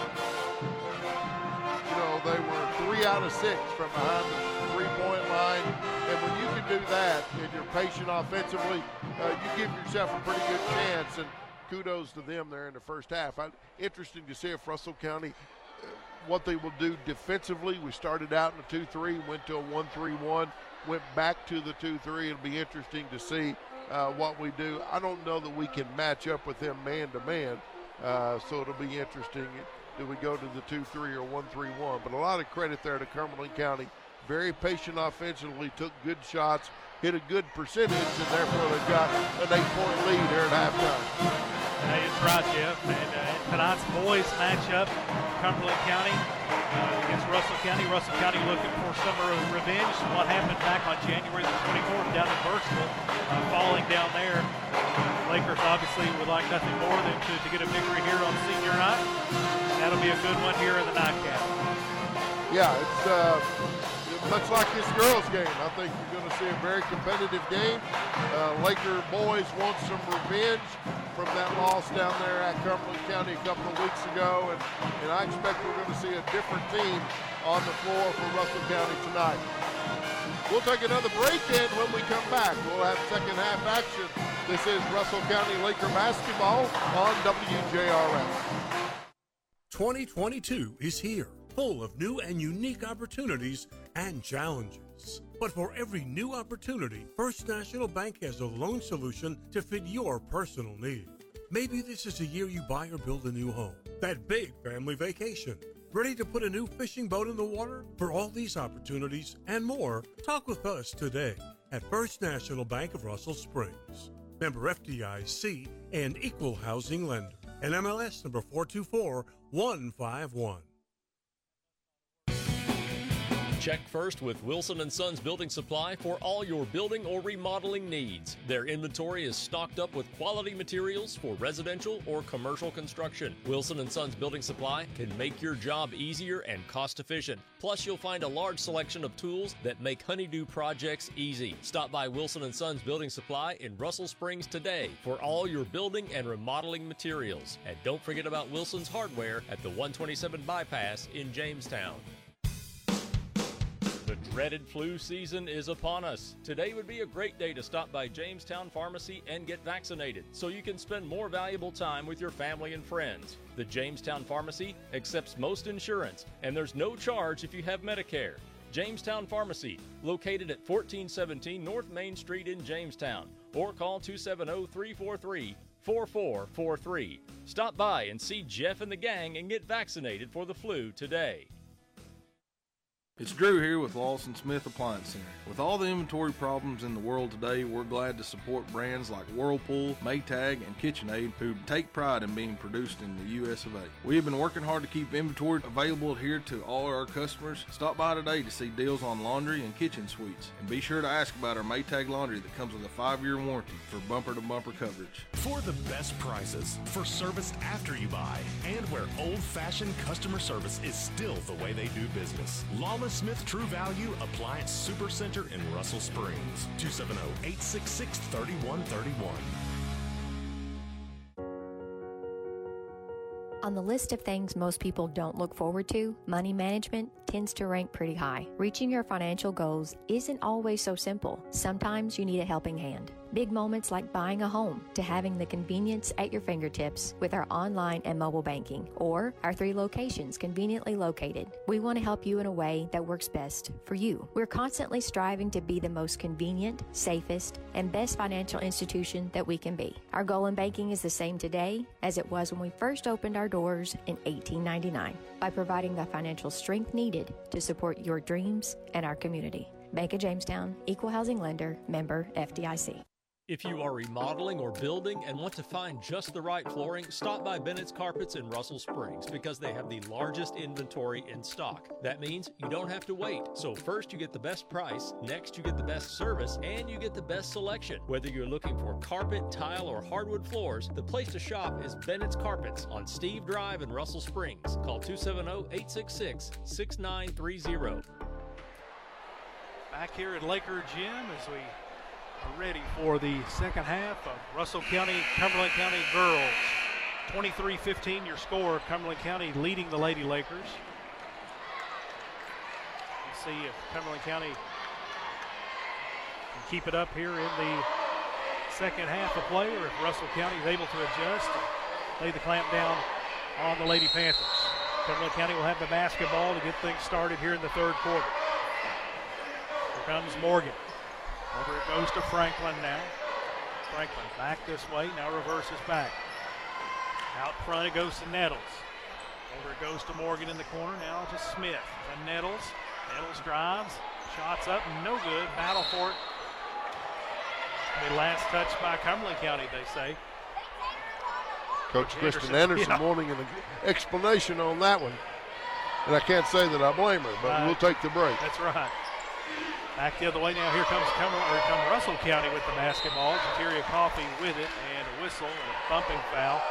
you know, they were three out of six from behind the three-point line. Do that and you're patient offensively, uh, you give yourself a pretty good chance. And kudos to them there in the first half. I, interesting to see if Russell County uh, what they will do defensively. We started out in a 2-3, went to a 1-3-1, went back to the 2-3. It'll be interesting to see uh, what we do. I don't know that we can match up with them man to man, uh, so it'll be interesting. Do we go to the 2-3 or 1-3-1? But a lot of credit there to Cumberland County. Very patient offensively, took good shots, hit a good percentage, and therefore they've got an eight-point lead here at halftime. That is right, Jeff. And uh, tonight's boys matchup, Cumberland County uh, against Russell County. Russell County looking for summer revenge. What happened back on January the 24th down in Burkesville, uh, falling down there. Lakers obviously would like nothing more than to, to get a victory here on senior night. That'll be a good one here in the nightcap. Yeah, it's uh, much like this girls' game. I think you're going to see a very competitive game. Uh, Laker boys want some revenge from that loss down there at Cumberland County a couple of weeks ago, and, and I expect we're going to see a different team on the floor for Russell County tonight. We'll take another break, in when we come back, we'll have second half action. This is Russell County Laker basketball on WJRS. 2022 is here, full of new and unique opportunities and challenges. But for every new opportunity, First National Bank has a loan solution to fit your personal need. Maybe this is the year you buy or build a new home, that big family vacation. Ready to put a new fishing boat in the water? For all these opportunities and more, talk with us today at First National Bank of Russell Springs. Member FDIC and Equal Housing Lender. NMLS number 424151. Check first with Wilson Sons Building Supply for all your building or remodeling needs. Their inventory is stocked up with quality materials for residential or commercial construction. Wilson Sons Building Supply can make your job easier and cost efficient. Plus, you'll find a large selection of tools that make honeydew projects easy. Stop by Wilson Sons Building Supply in Russell Springs today for all your building and remodeling materials. And don't forget about Wilson's Hardware at the 127 bypass in Jamestown. Dreaded flu season is upon us. Today would be a great day to stop by Jamestown Pharmacy and get vaccinated so you can spend more valuable time with your family and friends. The Jamestown Pharmacy accepts most insurance, and there's no charge if you have Medicare. Jamestown Pharmacy, located at 1417 North Main Street in Jamestown, or call 270 343 4443. Stop by and see Jeff and the gang and get vaccinated for the flu today. It's Drew here with Lawson Smith Appliance Center. With all the inventory problems in the world today, we're glad to support brands like Whirlpool, Maytag, and KitchenAid who take pride in being produced in the US of A. We have been working hard to keep inventory available here to all our customers. Stop by today to see deals on laundry and kitchen suites. And be sure to ask about our Maytag laundry that comes with a five year warranty for bumper to bumper coverage. For the best prices, for service after you buy, and where old fashioned customer service is still the way they do business. Lawless Smith True Value Appliance Super Center in Russell Springs. 270 866 3131. On the list of things most people don't look forward to, money management tends to rank pretty high. Reaching your financial goals isn't always so simple. Sometimes you need a helping hand. Big moments like buying a home to having the convenience at your fingertips with our online and mobile banking or our three locations conveniently located. We want to help you in a way that works best for you. We're constantly striving to be the most convenient, safest, and best financial institution that we can be. Our goal in banking is the same today as it was when we first opened our doors in 1899 by providing the financial strength needed to support your dreams and our community. Bank of Jamestown, Equal Housing Lender, member FDIC. If you are remodeling or building and want to find just the right flooring, stop by Bennett's Carpets in Russell Springs because they have the largest inventory in stock. That means you don't have to wait. So, first you get the best price, next you get the best service, and you get the best selection. Whether you're looking for carpet, tile, or hardwood floors, the place to shop is Bennett's Carpets on Steve Drive in Russell Springs. Call 270 866 6930. Back here at Laker Gym as we ready for the second half of Russell County, Cumberland County girls. 23-15 your score. Cumberland County leading the Lady Lakers. Let's see if Cumberland County can keep it up here in the second half of play or if Russell County is able to adjust and lay the clamp down on the Lady Panthers. Cumberland County will have the basketball to get things started here in the third quarter. Here comes Morgan. Over it goes to Franklin now. Franklin back this way, now reverses back. Out front it goes to Nettles. Over it goes to Morgan in the corner, now to Smith. To Nettles. Nettles drives, shots up, no good. Battle for it. The last touch by Cumberland County, they say. Coach Coach Kristen Anderson, Anderson yeah. wanting an explanation on that one. And I can't say that I blame her, but Right. we'll take the break. That's right. Back the other way now. Here comes come Russell County with the basketball. Kateria Coffee with it, and a whistle and a bumping foul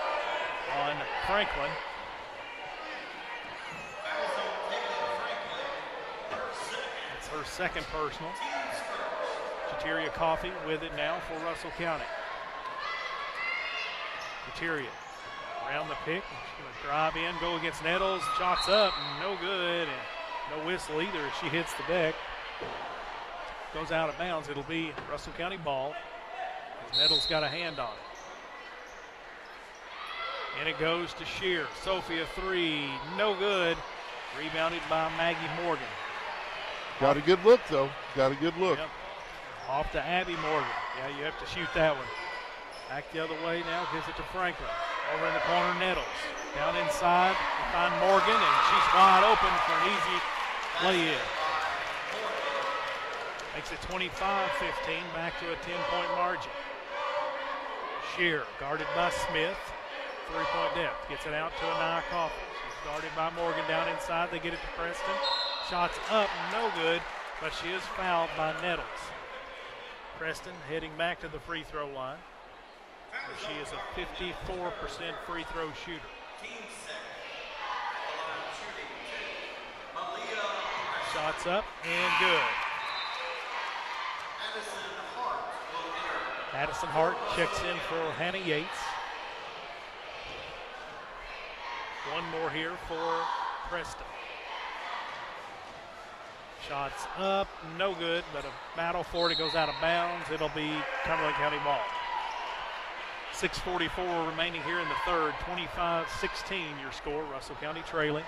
on Franklin. It's her second personal. Kateria Coffee with it now for Russell County. Kateria around the pick. She's going to drive in, go against Nettles. Shots up, no good, and no whistle either as she hits the deck. Goes out of bounds. It'll be Russell County ball. Nettles got a hand on it. And it goes to Shear. Sophia three, no good. Rebounded by Maggie Morgan. Got a good look, though. Got a good look. Yep. Off to Abby Morgan. Yeah, you have to shoot that one. Back the other way now, gives it to Franklin. Over in the corner, Nettles. Down inside, to find Morgan, and she's wide open for an easy lay-in. Makes it 25-15, back to a 10-point margin. Shear, guarded by Smith. Three-point depth. Gets it out to Anaya Coffin. She's guarded by Morgan down inside. They get it to Preston. Shots up, no good, but she is fouled by Nettles. Preston heading back to the free throw line. She is a 54% free throw shooter. Shots up and good. Addison Hart checks in for Hannah Yates. One more here for Preston. Shots up, no good, but a battle for it. It goes out of bounds. It'll be Cumberland County ball. 6.44 remaining here in the third. 25 16 your score. Russell County trailing.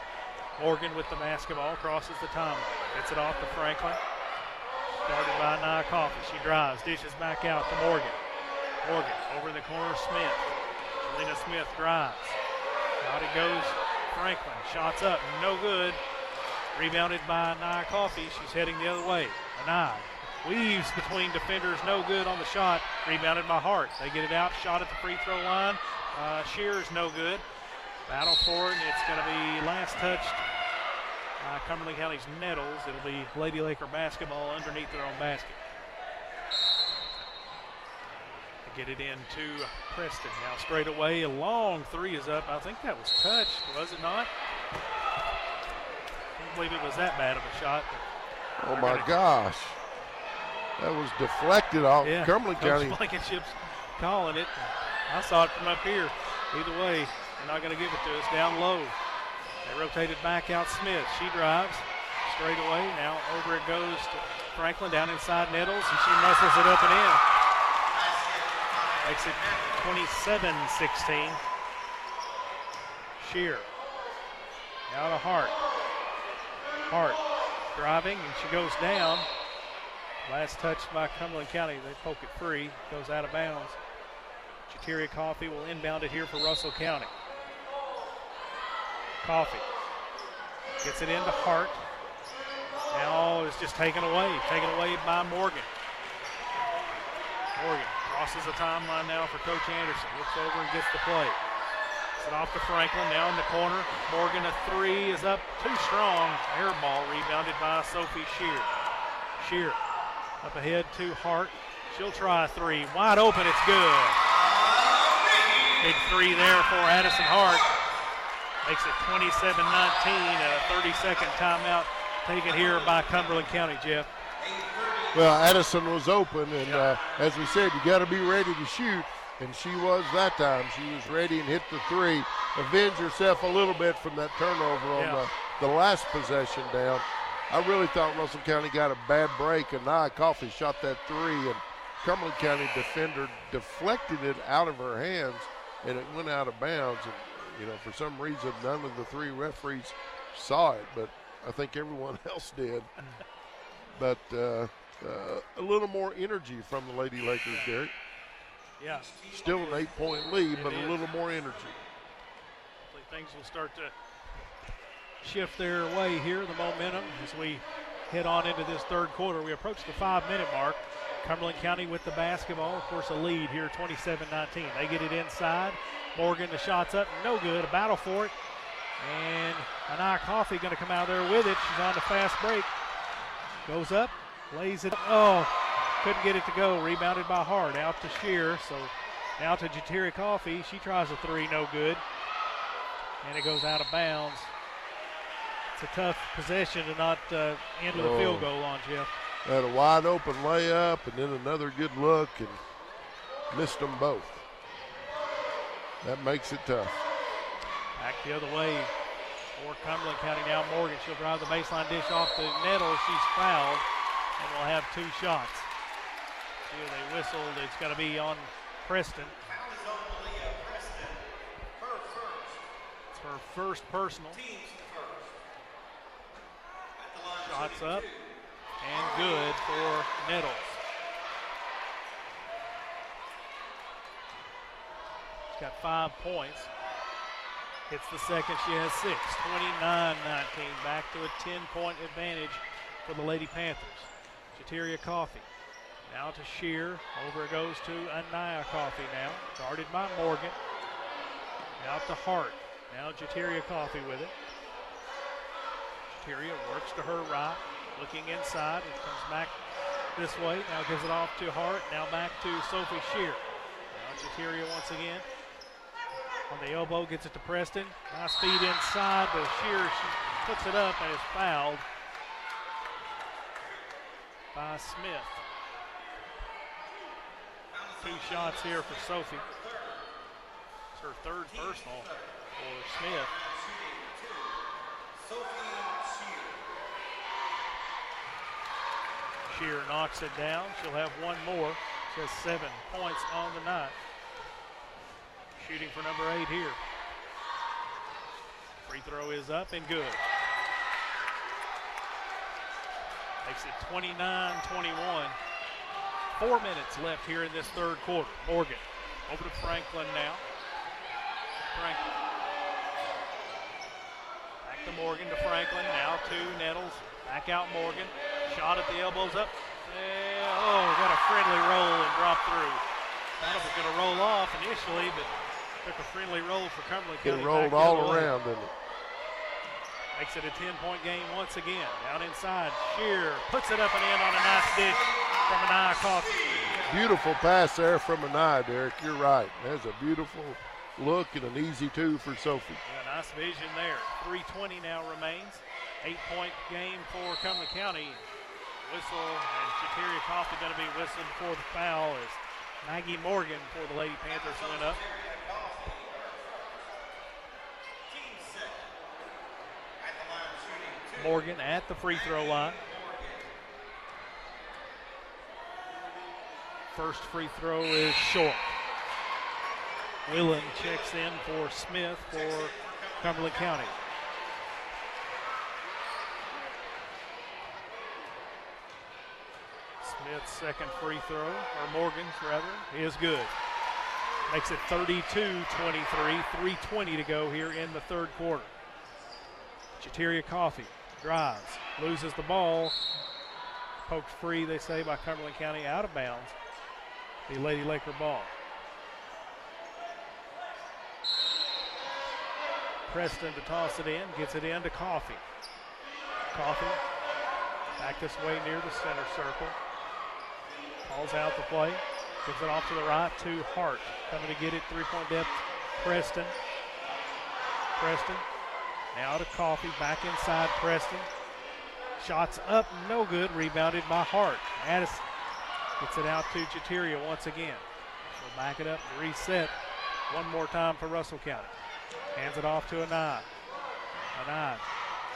Morgan with the basketball crosses the timeline. Gets it off to Franklin. Started by Nia Coffee. She drives, dishes back out to Morgan. Morgan over the corner, Smith. Selena Smith drives. Out it goes Franklin. Shots up, no good. Rebounded by Nia Coffee. She's heading the other way. Anai weaves between defenders, no good on the shot. Rebounded by Hart. They get it out, shot at the free throw line. Uh, Shears, no good. Battle for it, and it's going to be last touched uh, Cumberland County's Nettles. It'll be Lady Laker basketball underneath their own basket. Get it in to Preston. Now straight away, a long three is up. I think that was touched, was it not? I don't believe it was that bad of a shot. Oh my gosh. That was deflected off yeah, Cumberland Coach County. Blankenship's calling it. I saw it from up here. Either way, they're not going to give it to us down low. They rotated back out Smith. She drives straight away. Now over it goes to Franklin down inside Nettles, and she muscles it up and in. Makes it 27-16. Shear. Now to Hart. Hart driving, and she goes down. Last touch by Cumberland County. They poke it free. Goes out of bounds. Chateria Coffee will inbound it here for Russell County. Coffee gets it into Hart. Now it's just taken away. Taken away by Morgan. Morgan crosses the timeline now for Coach Anderson. Looks over and gets the play. It's off to Franklin. Now in the corner. Morgan a three is up too strong. Air ball rebounded by Sophie Shear. Shear up ahead to Hart. She'll try a three. Wide open. It's good. Big three there for Addison Hart. Makes it 27 19. A 30 second timeout taken here by Cumberland County, Jeff. Well, Addison was open, and uh, as we said, you got to be ready to shoot, and she was that time. She was ready and hit the three. Avenge herself a little bit from that turnover on Yeah. the, the last possession down. I really thought Russell County got a bad break, and Nia Coffee shot that three, and Cumberland County defender deflected it out of her hands, and it went out of bounds. And you know, for some reason, none of the three referees saw it, but I think everyone else did. but uh, uh, a little more energy from the Lady Lakers, Derek. Yeah. Still an eight-point lead, It but a little more energy. Hopefully things will start to shift their way here, the momentum, as we head on into this third quarter. We approach the five minute mark. Cumberland County with the basketball, of course, a lead here, 27 19. They get it inside. Morgan, the shot's up, no good. A battle for it. And Anaya Coffee going to come out there with it. She's on the fast break. Goes up, lays it. Oh, couldn't get it to go. Rebounded by Hart. Out to Shear. So now to Jatiri Coffee. She tries a three, no good. And it goes out of bounds. It's a tough possession to not uh, enter the Oh. field goal on, Jeff. Had a wide open layup and then another good look and missed them both. That makes it tough. Back the other way for Cumberland County now. Morgan, she'll drive the baseline dish off the nettle. She's fouled and will have two shots. Here they whistled. It's going to be on Preston. It's her first personal. Shots up and good for Nettles. Got five points. Hits the second, she has six. 29 19. Back to a 10 point advantage for the Lady Panthers. Chateria Coffee. Now to Shear. Over it goes to Anaya Coffee now. Guarded by Morgan. Out to Hart. Now Chateria Coffee with it. Chateria works to her right. Looking inside. It comes back this way. Now gives it off to Hart. Now back to Sophie Shear. Now Chateria once again. On the elbow, gets it to Preston. Nice feed inside to Shear. She puts it up and is fouled by Smith. Two shots here for Sophie. It's her third personal for Smith. Shear knocks it down. She'll have one more. She has seven points on the night. Shooting for number eight here. Free throw is up and good. Makes it 29 21. Four minutes left here in this third quarter. Morgan over to Franklin now. Franklin. Back to Morgan to Franklin. Now to Nettles. Back out Morgan. Shot at the elbows up. Oh, got a friendly roll and drop through. It was going to roll off initially, but took a friendly roll for Cumberland County. It rolled all around, didn't it? Makes it a 10 point game once again. Out inside. Shear puts it up and in on a nice dish from Anaya Coffee. Beautiful pass there from Anaya, Derek. You're right. There's a beautiful look and an easy two for Sophie. Yeah, nice vision there. 320 now remains. Eight point game for Cumberland County. Whistle and Chateria Coffee going to be whistled for the foul as Maggie Morgan for the Lady Panthers went up. Morgan at the free throw line. First free throw is short. Willen checks in for Smith for Cumberland County. Smith's second free throw, or Morgan's rather, is good. Makes it 32 23, 3.20 to go here in the third quarter. Chateria Coffee drives, loses the ball, poked free, they say, by Cumberland County out of bounds. The Lady Laker ball. Preston to toss it in, gets it in to Coffee. Coffee back this way near the center circle. Calls out the play, gives it off to the right to Hart. Coming to get it, three point depth. Preston. Preston now to Coffee, back inside Preston. Shots up, no good. Rebounded by Hart. Addison gets it out to Chateria once again. She'll back it up reset one more time for Russell County. Hands it off to Anaya. Anaya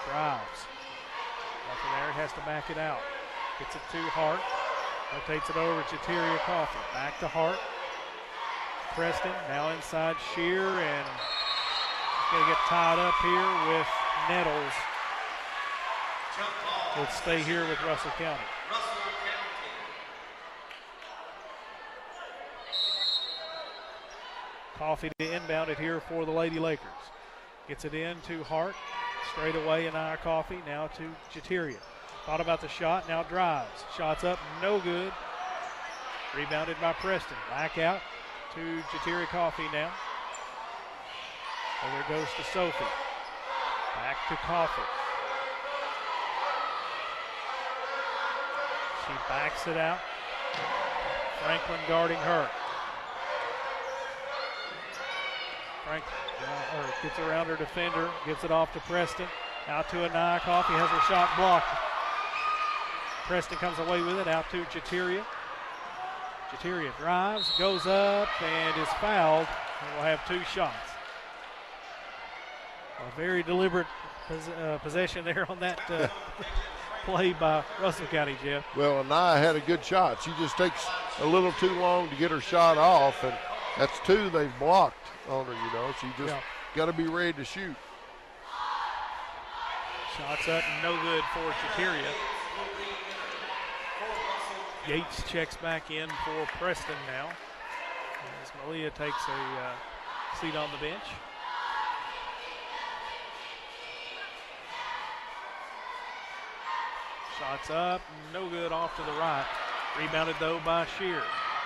drives. Nothing there, has to back it out. Gets it to Hart. Rotates it over to Chateria Coffee. Back to Hart. Preston now inside Shear and to get tied up here with Nettles. Will stay here with Russell County. Coffee to inbound it here for the Lady Lakers. Gets it in to Hart. Straight away Anaya Coffee. Now to Chateria. Thought about the shot. Now drives. Shots up. No good. Rebounded by Preston. Back out to Chateria Coffee now. And there goes to Sophie. Back to Coffee. She backs it out. Franklin guarding her. Frank uh, gets around her defender, gets it off to Preston. Out to Anaya Coffee, has her shot blocked. Preston comes away with it, out to Chateria. Chateria drives, goes up, and is fouled, and will have two shots. A very deliberate pos- uh, possession there on that uh, play by Russell County, Jeff. Well, Anaya had a good shot. She just takes a little too long to get her shot off, and that's two they've blocked on her, you know. She just Yeah. got to be ready to shoot. Shots up, no good for Chateria. Yates checks back in for Preston now. As Malia takes a uh, seat on the bench. Shots up, no good off to the right. Rebounded though by Shear.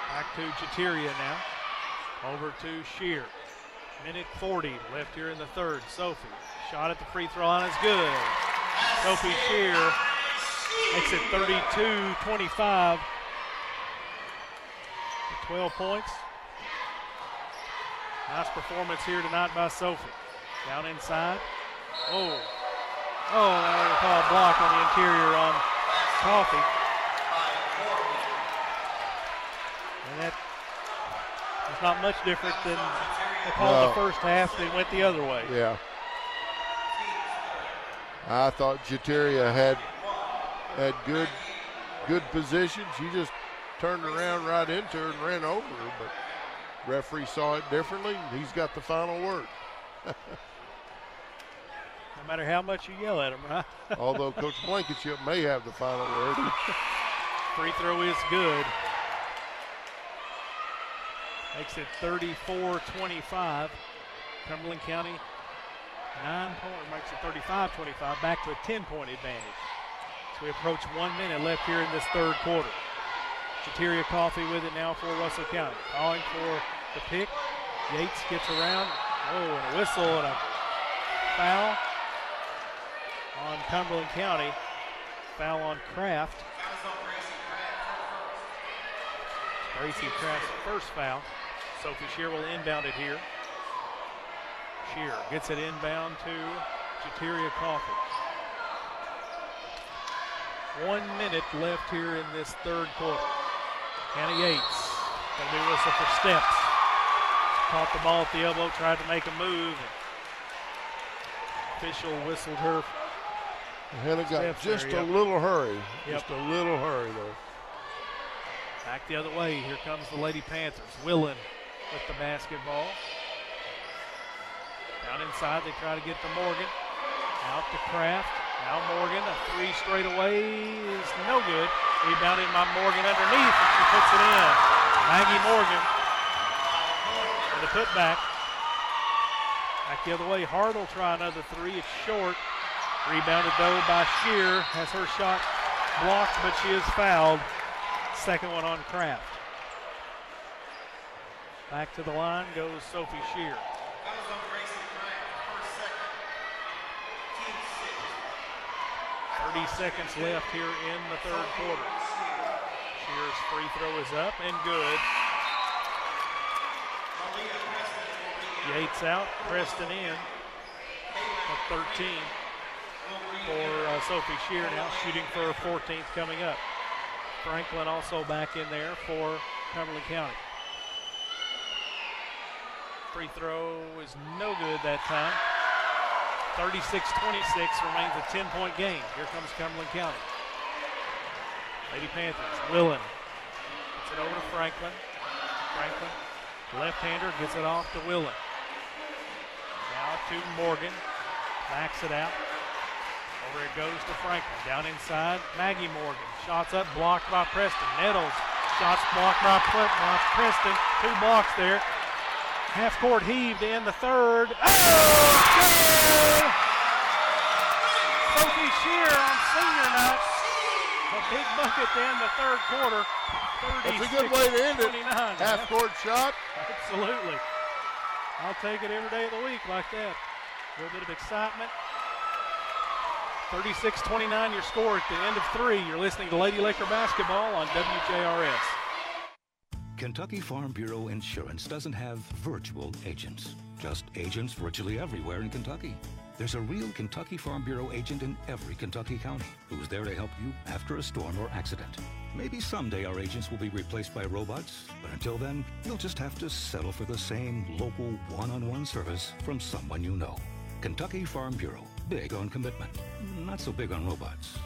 Back to Chateria now. Over to Shear. Minute 40 left here in the third. Sophie. Shot at the free throw line is good. Sophie Shear makes it 32 25. 12 points. Nice performance here tonight by Sophie. Down inside. Oh. Oh, now they call a block on the interior on Coffee. And that is not much different than they called No. the first half. They went the other way. Yeah. I thought Jeteria had had good good position. She just turned around right into her and ran over her, but referee saw it differently. He's got the final word. Matter how much you yell at him, right? Although Coach Blankenship may have the final word. Free throw is good. Makes it 34-25. Cumberland County nine point makes it 35-25. Back to a 10-point advantage. So we approach one minute left here in this third quarter. Chateria Coffee with it now for Russell County. Calling for the pick. Yates gets around. Oh, and a whistle and a foul on Cumberland County. Foul on Kraft. Gracie Kraft's first foul. Sophie Shear will inbound it here. Shear gets it inbound to Chateria Coffee. One minute left here in this third quarter. Hannah Yates gonna be whistle for steps. Caught the ball at the elbow, tried to make a move. Official whistled her. Hannah got steps just there, a yep. little hurry. Yep. Just a little hurry there. Back the other way. Here comes the Lady Panthers. Willen with the basketball. Down inside, they try to get to Morgan. Out to Kraft. Now Morgan, a three straight away is no good. Rebounded by Morgan underneath, and she puts it in. Maggie Morgan with a putback. Back the other way. Hart will try another three. It's short. Rebounded though by Shear. Has her shot blocked, but she is fouled. Second one on Kraft. Back to the line goes Sophie Shear. Thirty seconds left here in the third quarter. Shear's free throw is up and good. Yates out, Preston in. At 13 for uh, Sophie Shear now, shooting for her 14th coming up. Franklin also back in there for Cumberland County. Free throw is no good that time. 36-26 remains a 10-point game. Here comes Cumberland County. Lady Panthers, Willen gets it over to Franklin. Franklin, left-hander, gets it off to Willen. Now to Morgan, backs it out. Over it goes to Franklin. Down inside, Maggie Morgan. Shots up, blocked by Preston. Nettles, shots blocked by, Pre- Preston. Two blocks there. Half court heaved in the third. Oh, good! Sophie Shear on senior night. A big bucket to end the third quarter. That's a good way to end it. Half court shot. Absolutely. I'll take it every day of the week like that. A little bit of excitement. 36-29 your score at the end of three. You're listening to Lady Laker basketball on WJRS. Kentucky Farm Bureau Insurance doesn't have virtual agents, just agents virtually everywhere in Kentucky. There's a real Kentucky Farm Bureau agent in every Kentucky county who's there to help you after a storm or accident. Maybe someday our agents will be replaced by robots, but until then, you'll just have to settle for the same local one on one service from someone you know. Kentucky Farm Bureau, big on commitment, not so big on robots.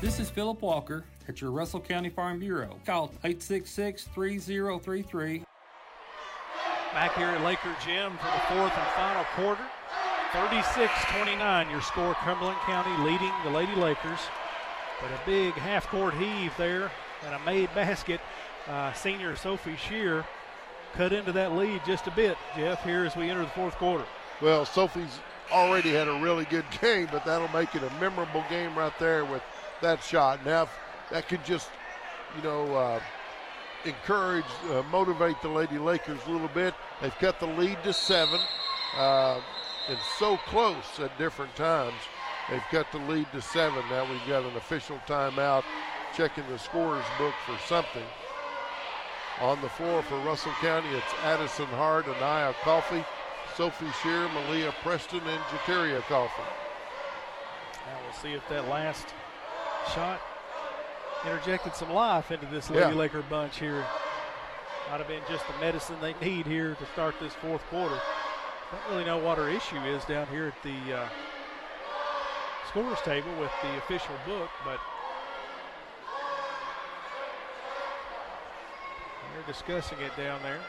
This is Philip Walker at your Russell County Farm Bureau. Call 866 3033. Back here at Laker Gym for the fourth and final quarter. 36-29 your score. Cumberland County leading the Lady Lakers. But a big half-court heave there and a made basket. Uh, senior Sophie Shear cut into that lead just a bit, Jeff, here as we enter the fourth quarter. Well, Sophie's already had a really good game, but that'll make it a memorable game right there with that shot. Now, that could just, you know, uh, encourage, uh, motivate the Lady Lakers a little bit. They've cut the lead to seven, uh, and so close at different times. They've cut the lead to seven. Now we've got an official timeout, checking the scorer's book for something. On the floor for Russell County, it's Addison Hart, Anaya Coffee, Sophie Shear, Malia Preston, and Jateria Coffee. Now we'll see if that last shot interjected some life into this Lady Yeah. Laker bunch here. Might have been just the medicine they need here to start this fourth quarter. Don't really know what our issue is down here at the uh, scores table with the official book, but they're discussing it down there.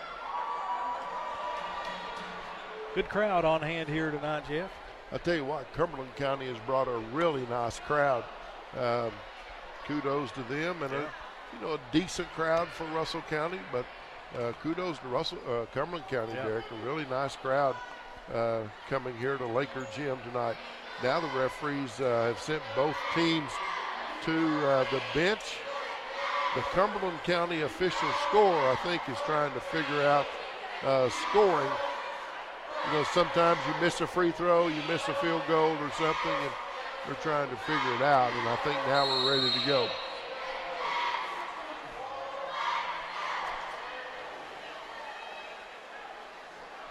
Good crowd on hand here tonight, Jeff. I tell you what, Cumberland County has brought a really nice crowd. Um, kudos to them and a you know a decent crowd for Russell County, but uh, kudos to Russell uh, Cumberland County, Yeah. Derek. A really nice crowd uh, coming here to Laker Gym tonight. Now the referees uh, have sent both teams to uh, the bench. The Cumberland County official score, I think, is trying to figure out uh, scoring. You know, sometimes you miss a free throw, you miss a field goal or something, and they're trying to figure it out. And I think now we're ready to go.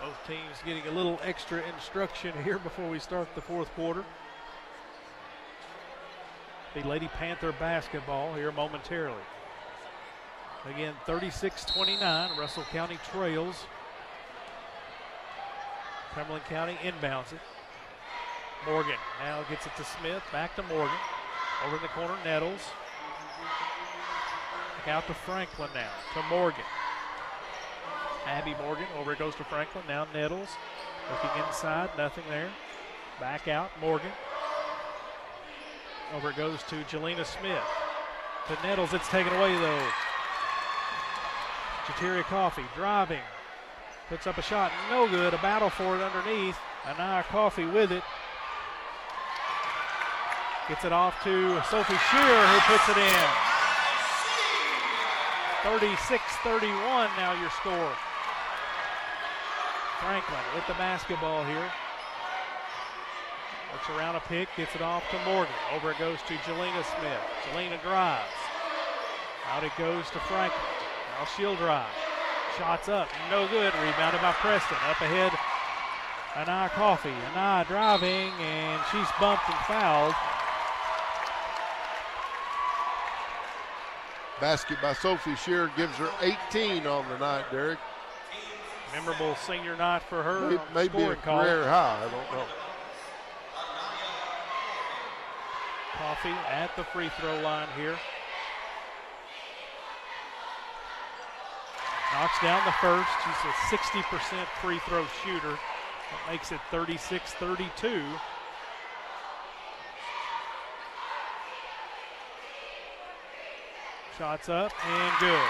Both teams getting a little extra instruction here before we start the fourth quarter. The Lady Panther basketball here momentarily. Again, 36 29. Russell County trails. Cumberland County inbounds it. Morgan now gets it to Smith. Back to Morgan. Over in the corner, Nettles. Out to Franklin now. To Morgan. Abby Morgan. Over it goes to Franklin. Now Nettles. Looking inside. Nothing there. Back out. Morgan. Over it goes to Jelena Smith. To Nettles. It's taken away though. Jateria Coffee driving. Puts up a shot. No good. A battle for it underneath. Anaya Coffee with it. Gets it off to Sophie Shear who puts it in. 36 31 now your score. Franklin with the basketball here. Looks around a pick, gets it off to Morgan. Over it goes to Jelena Smith. Jelena drives. Out it goes to Franklin. Now she'll drive. Shots up, no good. Rebounded by Preston. Up ahead, Anaya Coffee. Anaya driving, and she's bumped and fouled. Basket by Sophie Shear gives her 18 on the night, Derek. Memorable senior night for her. Maybe, on maybe a call. career high. I don't know. Coffee at the free throw line here. Knocks down the first. She's a 60% free throw shooter. That makes it 36 32. Shots up and good.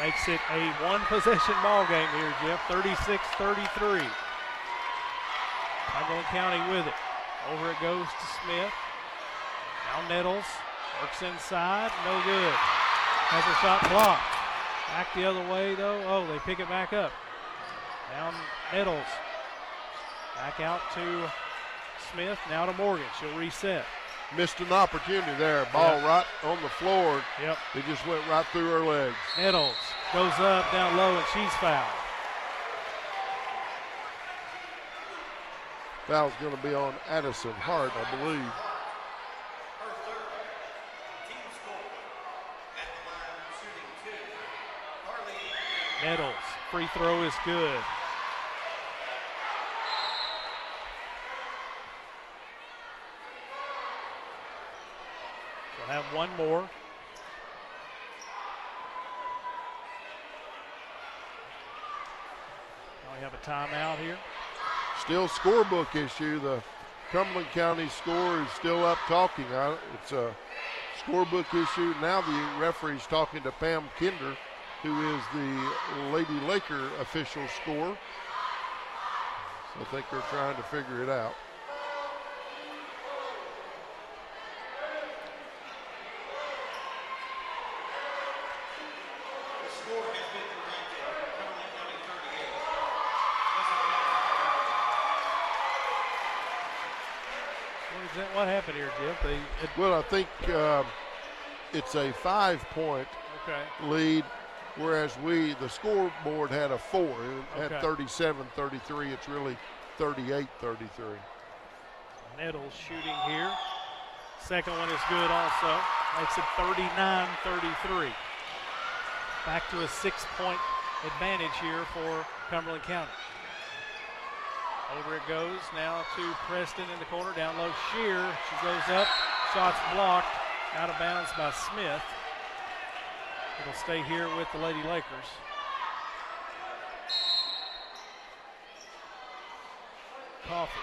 Makes it a one possession ball game here, Jeff. 36 33. Cumberland County with it. Over it goes to Smith. Now Nettles works inside. No good. Has a shot blocked. Back the other way though. Oh, they pick it back up. Down Nettles. Back out to Smith. Now to Morgan. She'll reset. Missed an opportunity there. Ball Yeah. right on the floor. Yep. It just went right through her legs. Nettles goes up, down low, and she's fouled. Foul's going to be on Addison Hart, I believe. Nettles. Free throw is good. We'll have one more. Now we have a timeout here. Still scorebook issue. The Cumberland County score is still up talking. I, it's a scorebook issue. Now the referee's talking to Pam Kinder, who is the Lady Laker official score. So I think they're trying to figure it out. What, is that, what happened here, Jeff? They, Well, I think um, it's a five point Okay. lead, whereas we, the scoreboard had a four. It had Okay. 37 33. It's really 38 33. Nettles shooting here. Second one is good also. Makes it 39 33. Back to a six point advantage here for Cumberland County. Over it goes now to Preston in the corner, down low. Shear. She goes up. Shots blocked. Out of bounds by Smith. It'll stay here with the Lady Lakers. Coffee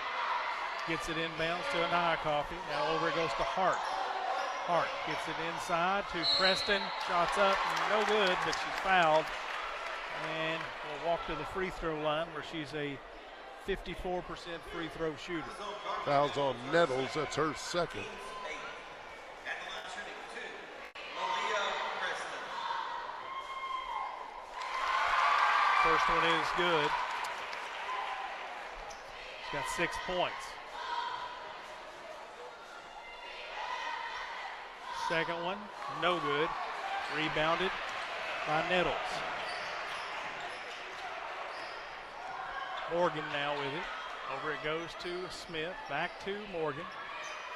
gets it inbounds to Anaya Coffee. Now over it goes to Hart. Hart gets it inside to Preston. Shots up, no good, but she's fouled. And will walk to the free throw line where she's a 54% free throw shooter. Fouls on Nettles. That's her second. First one is good. She's got six points. Second one, no good. Rebounded by Nettles. Morgan now with it. Over it goes to Smith. Back to Morgan.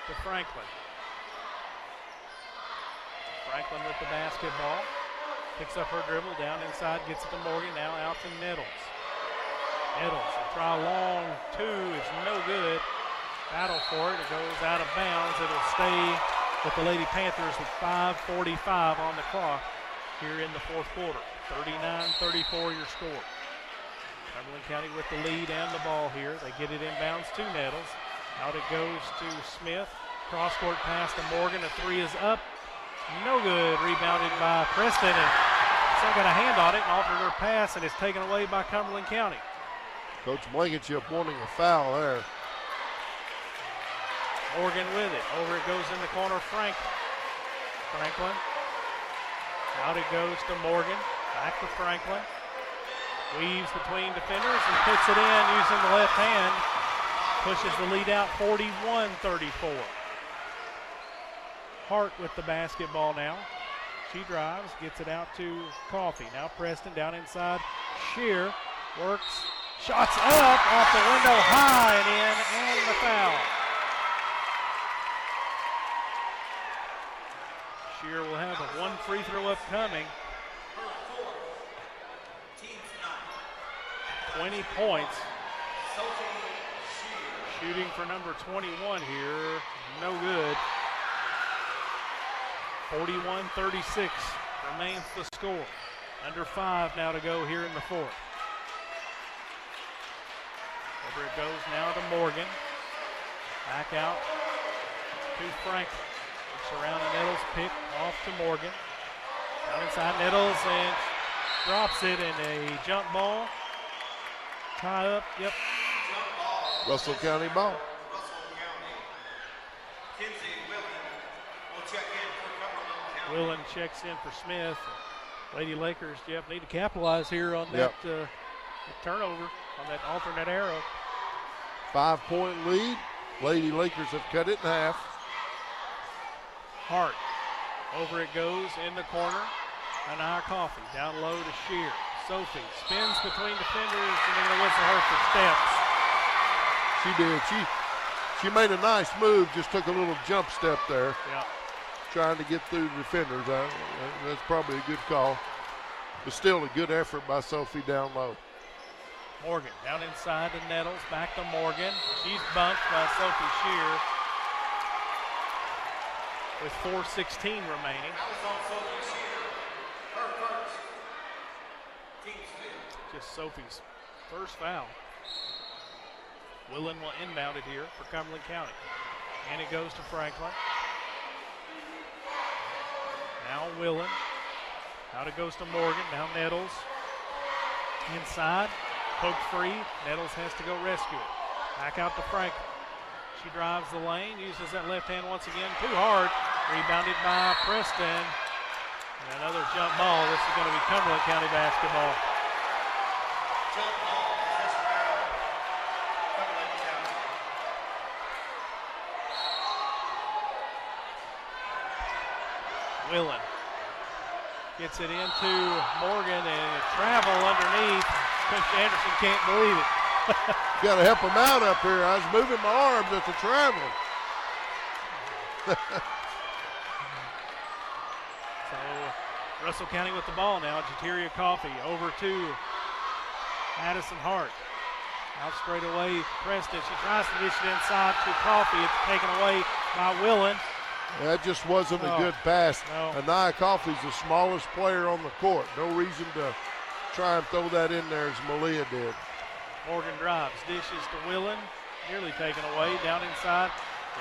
To Franklin. Franklin with the basketball. Picks up her dribble down inside, gets it to Morgan. Now out to Nettles. Nettles will try long two. It's no good. Battle for it. It goes out of bounds. It'll stay with the Lady Panthers with 5.45 on the clock here in the fourth quarter. 39-34 your score. Cumberland County with the lead and the ball here. They get it inbounds to Nettles. Out it goes to Smith. Cross court pass to Morgan. A three is up. No good. Rebounded by Preston. And still got a hand on it and offered her pass, and it's taken away by Cumberland County. Coach Blankenship wanting a foul there. Morgan with it. Over it goes in the corner. Franklin. Franklin. Out it goes to Morgan. Back to Franklin. Weaves between defenders and puts it in using the left hand. Pushes the lead out 41 34. Hart with the basketball now. She drives, gets it out to Coffee. Now Preston down inside. Shear works, shots up off the window high and in, and the foul. Shear will have a one free throw upcoming. 20 points. Shooting for number 21 here, no good. 41-36 remains the score. Under five now to go here in the fourth. Over it goes now to Morgan. Back out to Franklin. Surrounding Nettles, pick off to Morgan. Down inside Nettles and drops it in a jump ball. Tie up, yep. Russell County ball. Willen checks in for Smith. Lady Lakers, Jeff, need to capitalize here on that, Yep. uh, turnover, on that alternate arrow. Five point lead. Lady Lakers have cut it in half. Hart. Over it goes in the corner. Anaya Coffee down low to Shear. Sophie spins between defenders and then the whistle her for steps. She did. She she made a nice move, just took a little jump step there. Yeah. Trying to get through the defenders. Uh, that's probably a good call. But still a good effort by Sophie down low. Morgan down inside the Nettles. Back to Morgan. She's bumped by Sophie Shear. With 4.16 remaining. Just Sophie's first foul. Willen will inbound it here for Cumberland County. And it goes to Franklin. Now Willen. Out it goes to Morgan. Now Nettles. Inside. Poked free. Nettles has to go rescue it. Back out to Franklin. She drives the lane, uses that left hand once again. Too hard. Rebounded by Preston. And another jump ball. This is going to be Cumberland County basketball. Willen gets it into Morgan and travel underneath. Coach Anderson can't believe it. Got to help him out up here. I was moving my arms at the traveling. So Russell County with the ball now. Jateria Coffee over to Addison Hart. Out straight away, Preston. She tries to dish it inside to Coffee. It's taken away by Willen. That just wasn't a good pass. no. Anaya Coffee's the smallest player on the court. No reason to try and throw that in there as Malia did. Morgan drives, dishes to Willen, nearly taken away down inside.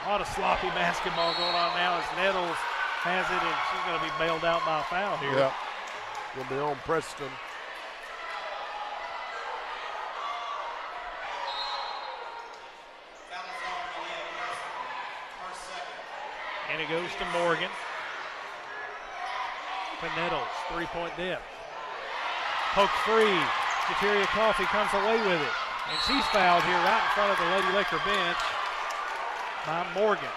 A lot of sloppy basketball going on now as Nettles has it, and she's going to be bailed out by a foul here. Yep. Gonna be on Preston. And it goes to Morgan. To Nettles, three-point dip. Poke free. Kateria Coffee comes away with it. And she's fouled here right in front of the Lady Laker bench by Morgan.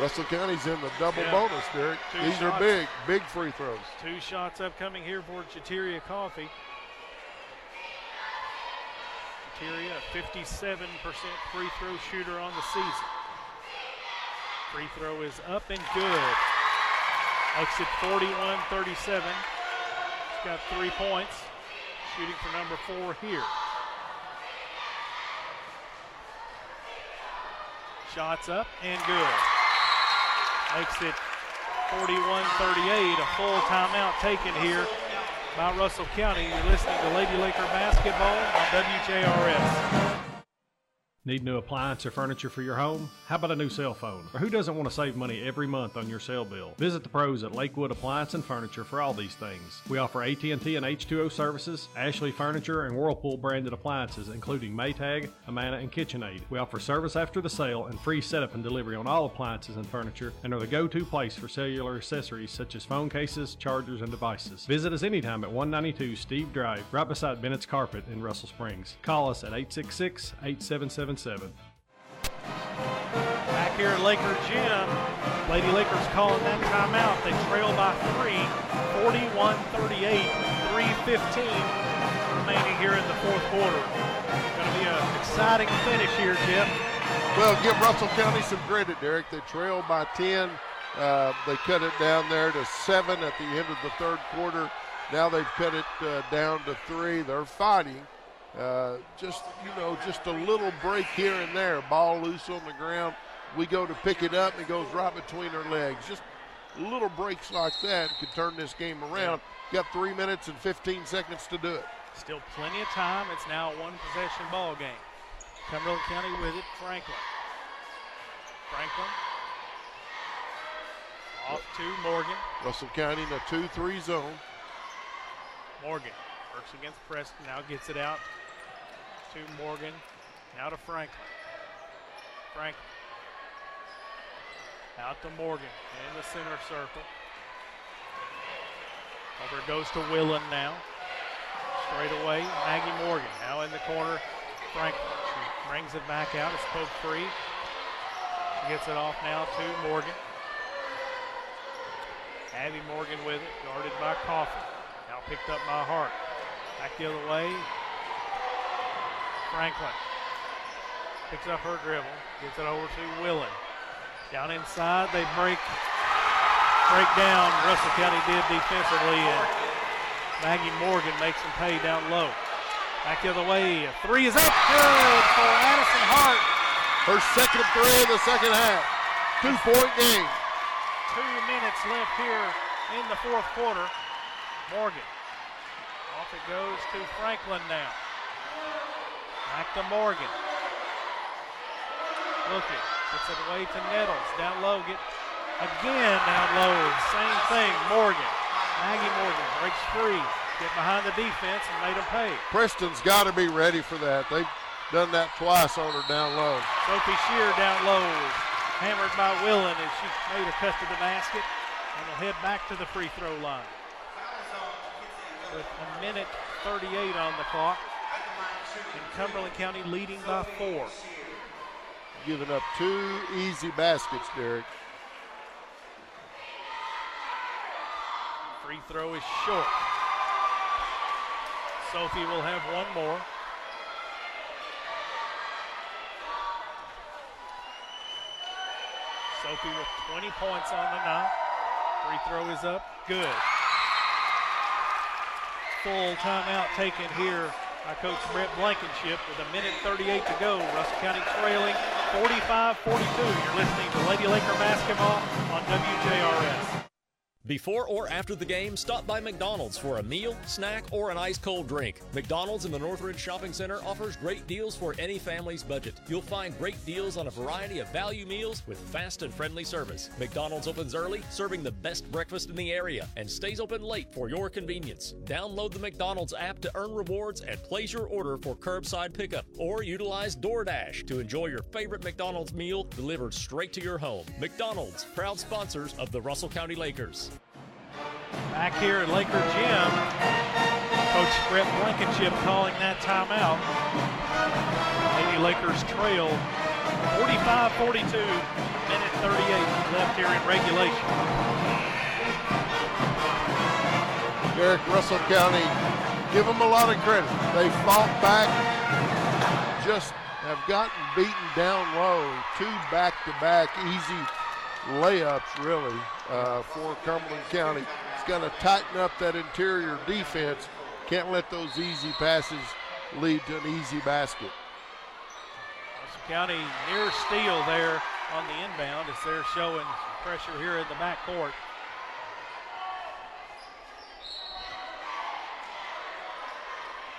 Russell County's in the double Yeah. bonus, Derek. Two These are big, big free throws. Two shots upcoming here for Chateria Coffee. A 57% free throw shooter on the season. Free throw is up and good. Exit 41 37. She's got three points. Shooting for number four here. Shots up and good. Makes it 41 38. A full timeout taken here by Russell County. You're listening to Lady Laker basketball on WJRS. Need new appliance or furniture for your home? How about a new cell phone? Or who doesn't want to save money every month on your cell bill? Visit the pros at Lakewood Appliance and Furniture for all these things. We offer AT&T and H2O services, Ashley Furniture, and Whirlpool branded appliances, including Maytag, Amana, and KitchenAid. We offer service after the sale and free setup and delivery on all appliances and furniture, and are the go-to place for cellular accessories such as phone cases, chargers, and devices. Visit us anytime at 192 Steve Drive, right beside Bennett's Carpet in Russell Springs. Call us at 866-8777. Back here at Laker Gym, Lady Lakers calling that timeout. They trail by three, 41 38, 315 remaining here in the fourth quarter. Going to be an exciting finish here, Jeff. Well, give Russell County some credit, Derek. They trailed by 10. Uh, they cut it down there to seven at the end of the third quarter. Now they've cut it uh, down to three. They're fighting. Uh, just you know, just a little break here and there. Ball loose on the ground. We go to pick it up, and it goes right between her legs. Just little breaks like that could turn this game around. Got three minutes and 15 seconds to do it. Still plenty of time. It's now a one possession ball game. Cumberland County with it. Franklin. Franklin. Off to Morgan. Russell County in a 2-3 zone. Morgan works against Preston. Now gets it out to Morgan. Now to Franklin. Franklin. Out to Morgan in the center circle. Over goes to Willen now. Straight away, Maggie Morgan. Now in the corner, Franklin. She brings it back out. It's poked free. She gets it off now to Morgan. Abby Morgan with it, guarded by Coffee. Now picked up by Hart. Back the other way. Franklin picks up her dribble, gets it over to Willen. Down inside, they break break down. Russell County did defensively, and Maggie Morgan makes them pay down low. Back the other way, a three is up, good for Addison Hart. Her second three of the second half. Two-point game. Two minutes left here in the fourth quarter. Morgan. Off it goes to Franklin now. Back to Morgan. Looking. Gets it away to Nettles. Down low. Get again down low. Same thing. Morgan. Maggie Morgan breaks free. Get behind the defense and made them pay. Preston's got to be ready for that. They've done that twice on her down low. Sophie Shear down low hammered by Willen as she made a cut to the basket and will head back to the free throw line. With a minute 38 on the clock. And Cumberland County leading by four. Giving up two easy baskets, Derek. Free throw is short. Sophie will have one more. Sophie with 20 points on the night. Free throw is up. Good. Full timeout taken here by Coach Brett Blankenship with a minute 38 to go. Russell County trailing 45-42. You're listening to Lady Laker basketball on WJRS. Before or after the game, stop by McDonald's for a meal, snack, or an ice cold drink. McDonald's in the Northridge Shopping Center offers great deals for any family's budget. You'll find great deals on a variety of value meals with fast and friendly service. McDonald's opens early, serving the best breakfast in the area, and stays open late for your convenience. Download the McDonald's app to earn rewards and place your order for curbside pickup, or utilize DoorDash to enjoy your favorite McDonald's meal delivered straight to your home. McDonald's, proud sponsors of the Russell County Lakers. Back here at Laker Gym, Coach Brett Blankenship calling that timeout. Lady Lakers trail 45-42, minute 38 left here in regulation. Derek Russell County, give them a lot of credit. They fought back, just have gotten beaten down low. Two back-to-back easy layups, really, uh, for Cumberland County. It's got to tighten up that interior defense. Can't let those easy passes lead to an easy basket. County near steal there on the inbound as they're showing pressure here in the backcourt.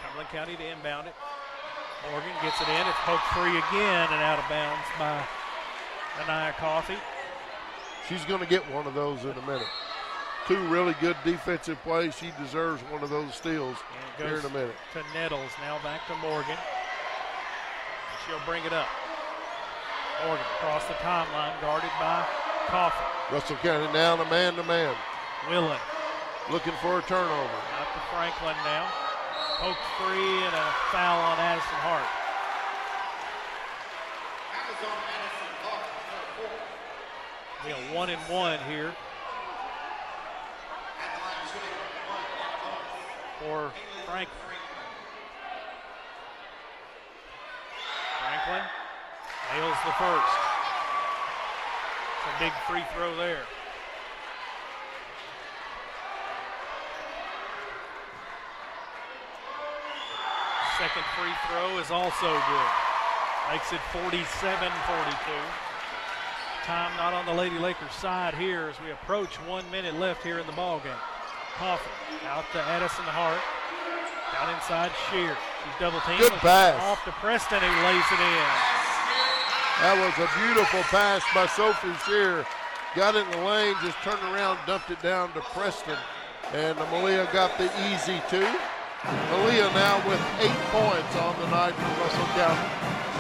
Cumberland County to inbound it. Morgan gets it in. It's poked free again and out of bounds by Anaya Coffee. She's going to get one of those in a minute. Two really good defensive plays. She deserves one of those steals here in a minute. To Nettles, now back to Morgan. She'll bring it up. Morgan across the timeline, guarded by Coffee. Russell County now the man to man. Willen. Looking for a turnover. Up to Franklin now. Poked free and a foul on Addison Hart. We a one and one here. For Franklin. Franklin nails the first. It's a big free throw there. Second free throw is also good. Makes it 47-42. Time not on the Lady Lakers side here as we approach one minute left here in the ball game. Coffee out to Addison Hart. Down inside Shear. She's double teamed. Good pass. Off to Preston who lays it in. That was a beautiful pass by Sophie Shear. Got it in the lane, just turned around, dumped it down to Preston. And Malia got the easy two. Malia now with eight points on the night for Russell County.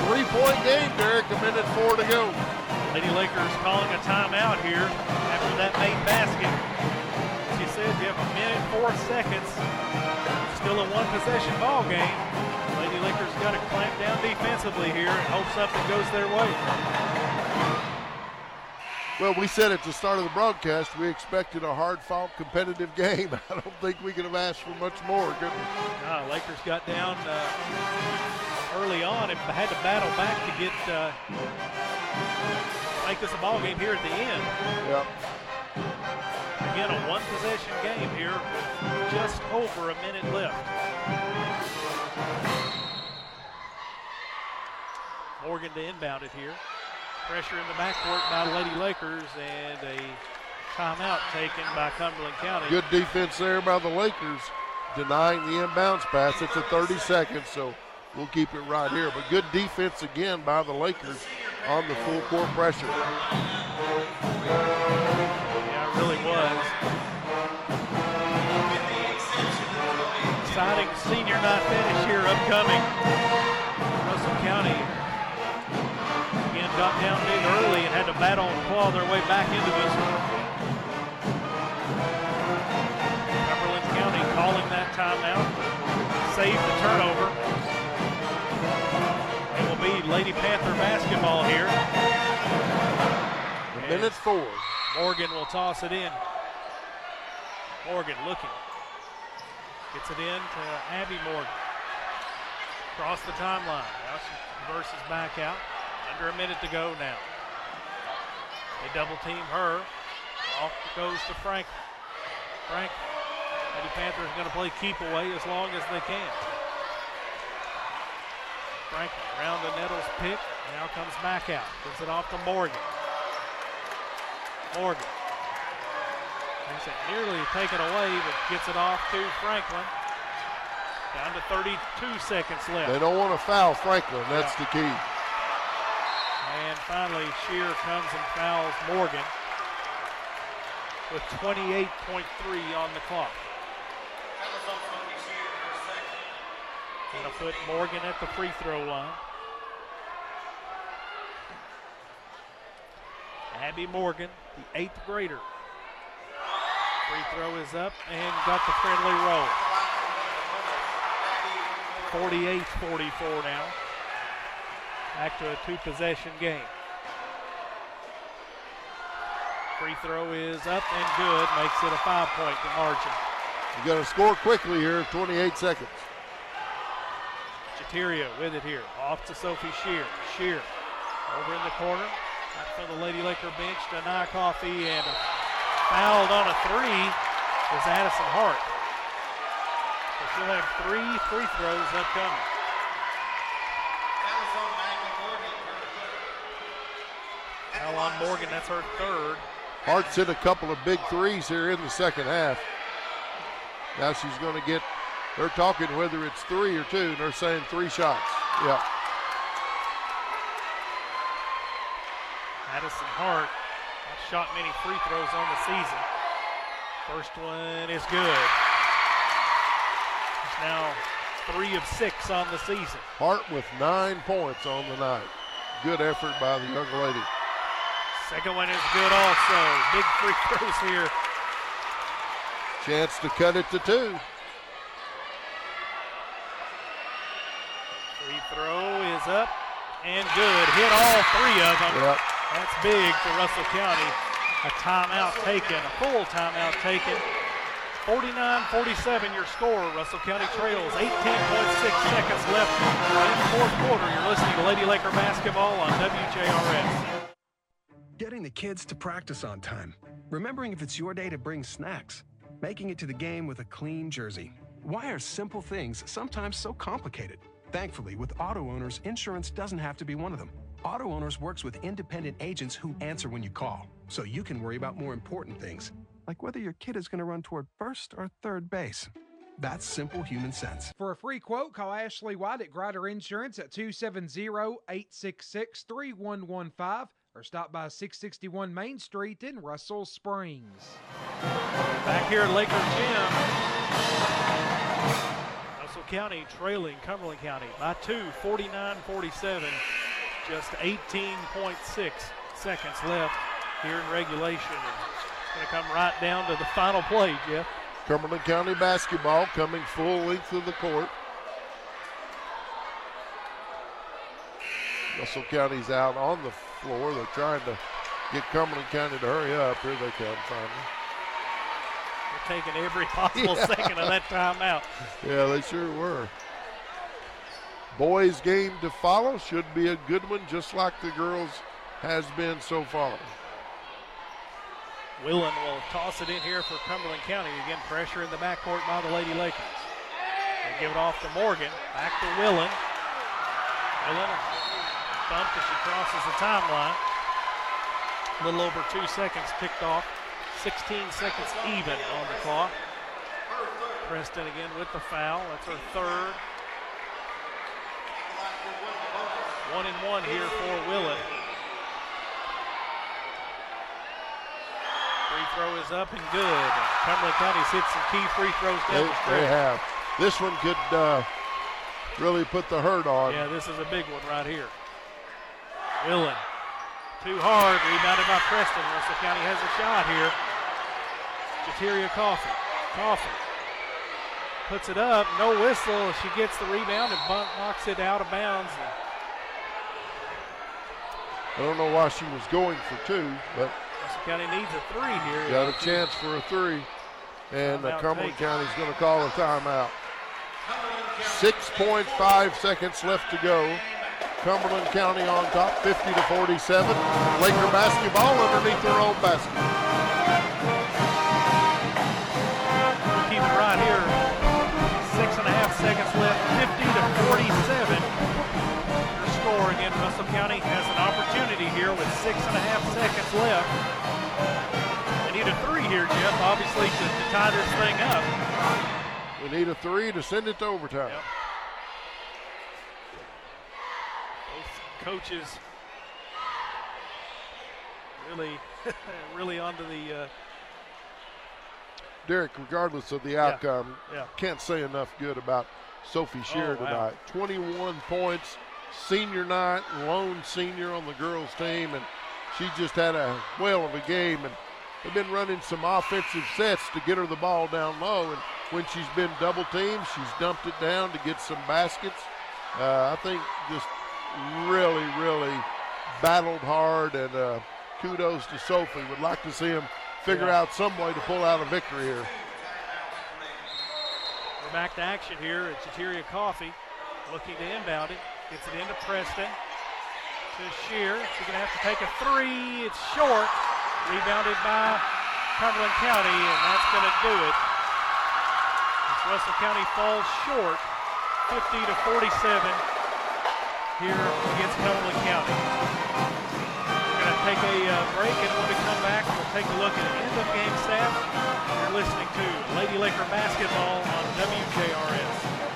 Three-point game, Derek, a minute four to go. Lady Lakers calling a timeout here after that made basket. She said you have a minute, four seconds. Still a one possession ball game. Lady Lakers got to clamp down defensively here and hope something goes their way. Well, we said at the start of the broadcast we expected a hard-fought, competitive game. I don't think we could have asked for much more, could we? Lakers got down uh, early on and had to battle back to get uh, make this a ball game here at the end. Yep. Again, a one possession game here with just over a minute left. Morgan to inbound it here. Pressure in the backcourt by Lady Lakers and a timeout taken by Cumberland County. Good defense there by the Lakers, denying the inbounds pass. It's a 30 seconds, so we'll keep it right here. But good defense again by the Lakers on the full court pressure. Yeah, it really was. Exciting senior night finish here upcoming. Russell County again got down big early and had to battle and claw their way back into this one. Cumberland County calling that timeout. Save the turnover. Be Lady Panther basketball here. A minute four. Morgan will toss it in. Morgan looking. Gets it in to Abby Morgan. Across the timeline. Now she reverses back out. Under a minute to go now. They double team her. Off goes to Frank. Frank. Lady Panthers going to play keep away as long as they can. Franklin around the Nettles pick. Now comes back out. Gives it off to Morgan. Morgan. Has it nearly taken away, but gets it off to Franklin. Down to 32 seconds left. They don't want to foul Franklin. That's Yeah. the key. And finally, Shear comes and fouls Morgan with 28.3 on the clock. To put Morgan at the free throw line. Abby Morgan, the eighth grader. Free throw is up and got the friendly roll. 48-44 now. Back to a two possession game. Free throw is up and good, makes it a five point margin. You got to score quickly here. 28 seconds. Chateria with it here. Off to Sophie Shear. Shear over in the corner. Out from the Lady Laker bench to Nia Coffee and fouled on a three is Addison Hart. So she'll have three free throws upcoming. Foul on Morgan, that's her third. Hart's hit a couple of big threes here in the second half. Now she's going to get, they're talking whether it's three or two, and they're saying three shots. Yeah. Addison Hart not shot many free throws on the season. First one is good. Now three of six on the season. Hart with nine points on the night. Good effort by the young lady. Second one is good also. Big free throws here. Chance to cut it to two. Free throw is up and good. Hit all three of them. Yep. That's big for Russell County. A timeout taken, a full timeout taken. 49-47 your score. Russell County trails 18.6 seconds left in the fourth quarter. You're listening to Lady Laker basketball on WJRS. Getting the kids to practice on time. Remembering if it's your day to bring snacks. Making it to the game with a clean jersey. Why are simple things sometimes so complicated? Thankfully, with auto owners, insurance doesn't have to be one of them. Auto Owners works with independent agents who answer when you call, so you can worry about more important things, like whether your kid is going to run toward first or third base. That's simple human sense. For a free quote, call Ashley White at Grider Insurance at 270-866-3115 or stop by 661 Main Street in Russell Springs. Back here at Laker Gym. County trailing Cumberland County by two, 49-47. Just 18.6 seconds left here in regulation. It's going to come right down to the final play, Jeff. Cumberland County basketball coming full length of the court. Russell County's out on the floor. They're trying to get Cumberland County to hurry up. Here they come finally. Taking every possible Yeah. second of that timeout. Yeah, they sure were. Boys game to follow should be a good one, just like the girls has been so far. Willen will toss it in here for Cumberland County. Again, pressure in the backcourt by the Lady Lakers. They give it off to Morgan. Back to Willen. Willen bumped as she crosses the timeline. A little over two seconds ticked off. 16 seconds even on the clock. Preston again with the foul. That's her third. One and one here for Willen. Free throw is up and good. Cumberland County's hit some key free throws They, down the they have. This one could uh, really put the hurt on. Yeah, this is a big one right here. Willen. Too hard. Rebounded by Preston. Russell County has a shot here. Jateria Coffee. Coffee. Puts it up. No whistle. She gets the rebound and bump, knocks it out of bounds. I don't know why she was going for two, but Russell County needs a three here. got a chance for a three. And uh, Cumberland. County's going to call a timeout. 6.5 seconds left to go. Cumberland County on top, 50 to 47. Laker basketball underneath their own basket. Six and a half seconds left. They need a three here, Jeff, obviously, to, to tie this thing up. We need a three to send it to overtime. Yep. Both coaches really, really onto the. Uh, Derek, regardless of the outcome, yeah. can't say enough good about Sophie Shear Oh, wow. tonight. 21 points, senior night, lone senior on the girls' team, and she just had a whale of a game. And they've been running some offensive sets to get her the ball down low. And when she's been double teamed, she's dumped it down to get some baskets. Uh, I think just really, really battled hard, and uh, kudos to Sophie. Would like to see him figure Yeah. out some way to pull out a victory here. We're back to action here at Chateria Coffee, looking to inbound it. Gets it into Preston. To Shear. She's going to have to take a three. It's short. Rebounded by Cumberland County, and that's going to do it. As Russell County falls short, 50 to 47 here against Cumberland County. We're going to take a uh, break, and when we come back, we'll take a look at an end of game stats. You're listening to Lady Laker basketball on WJRS.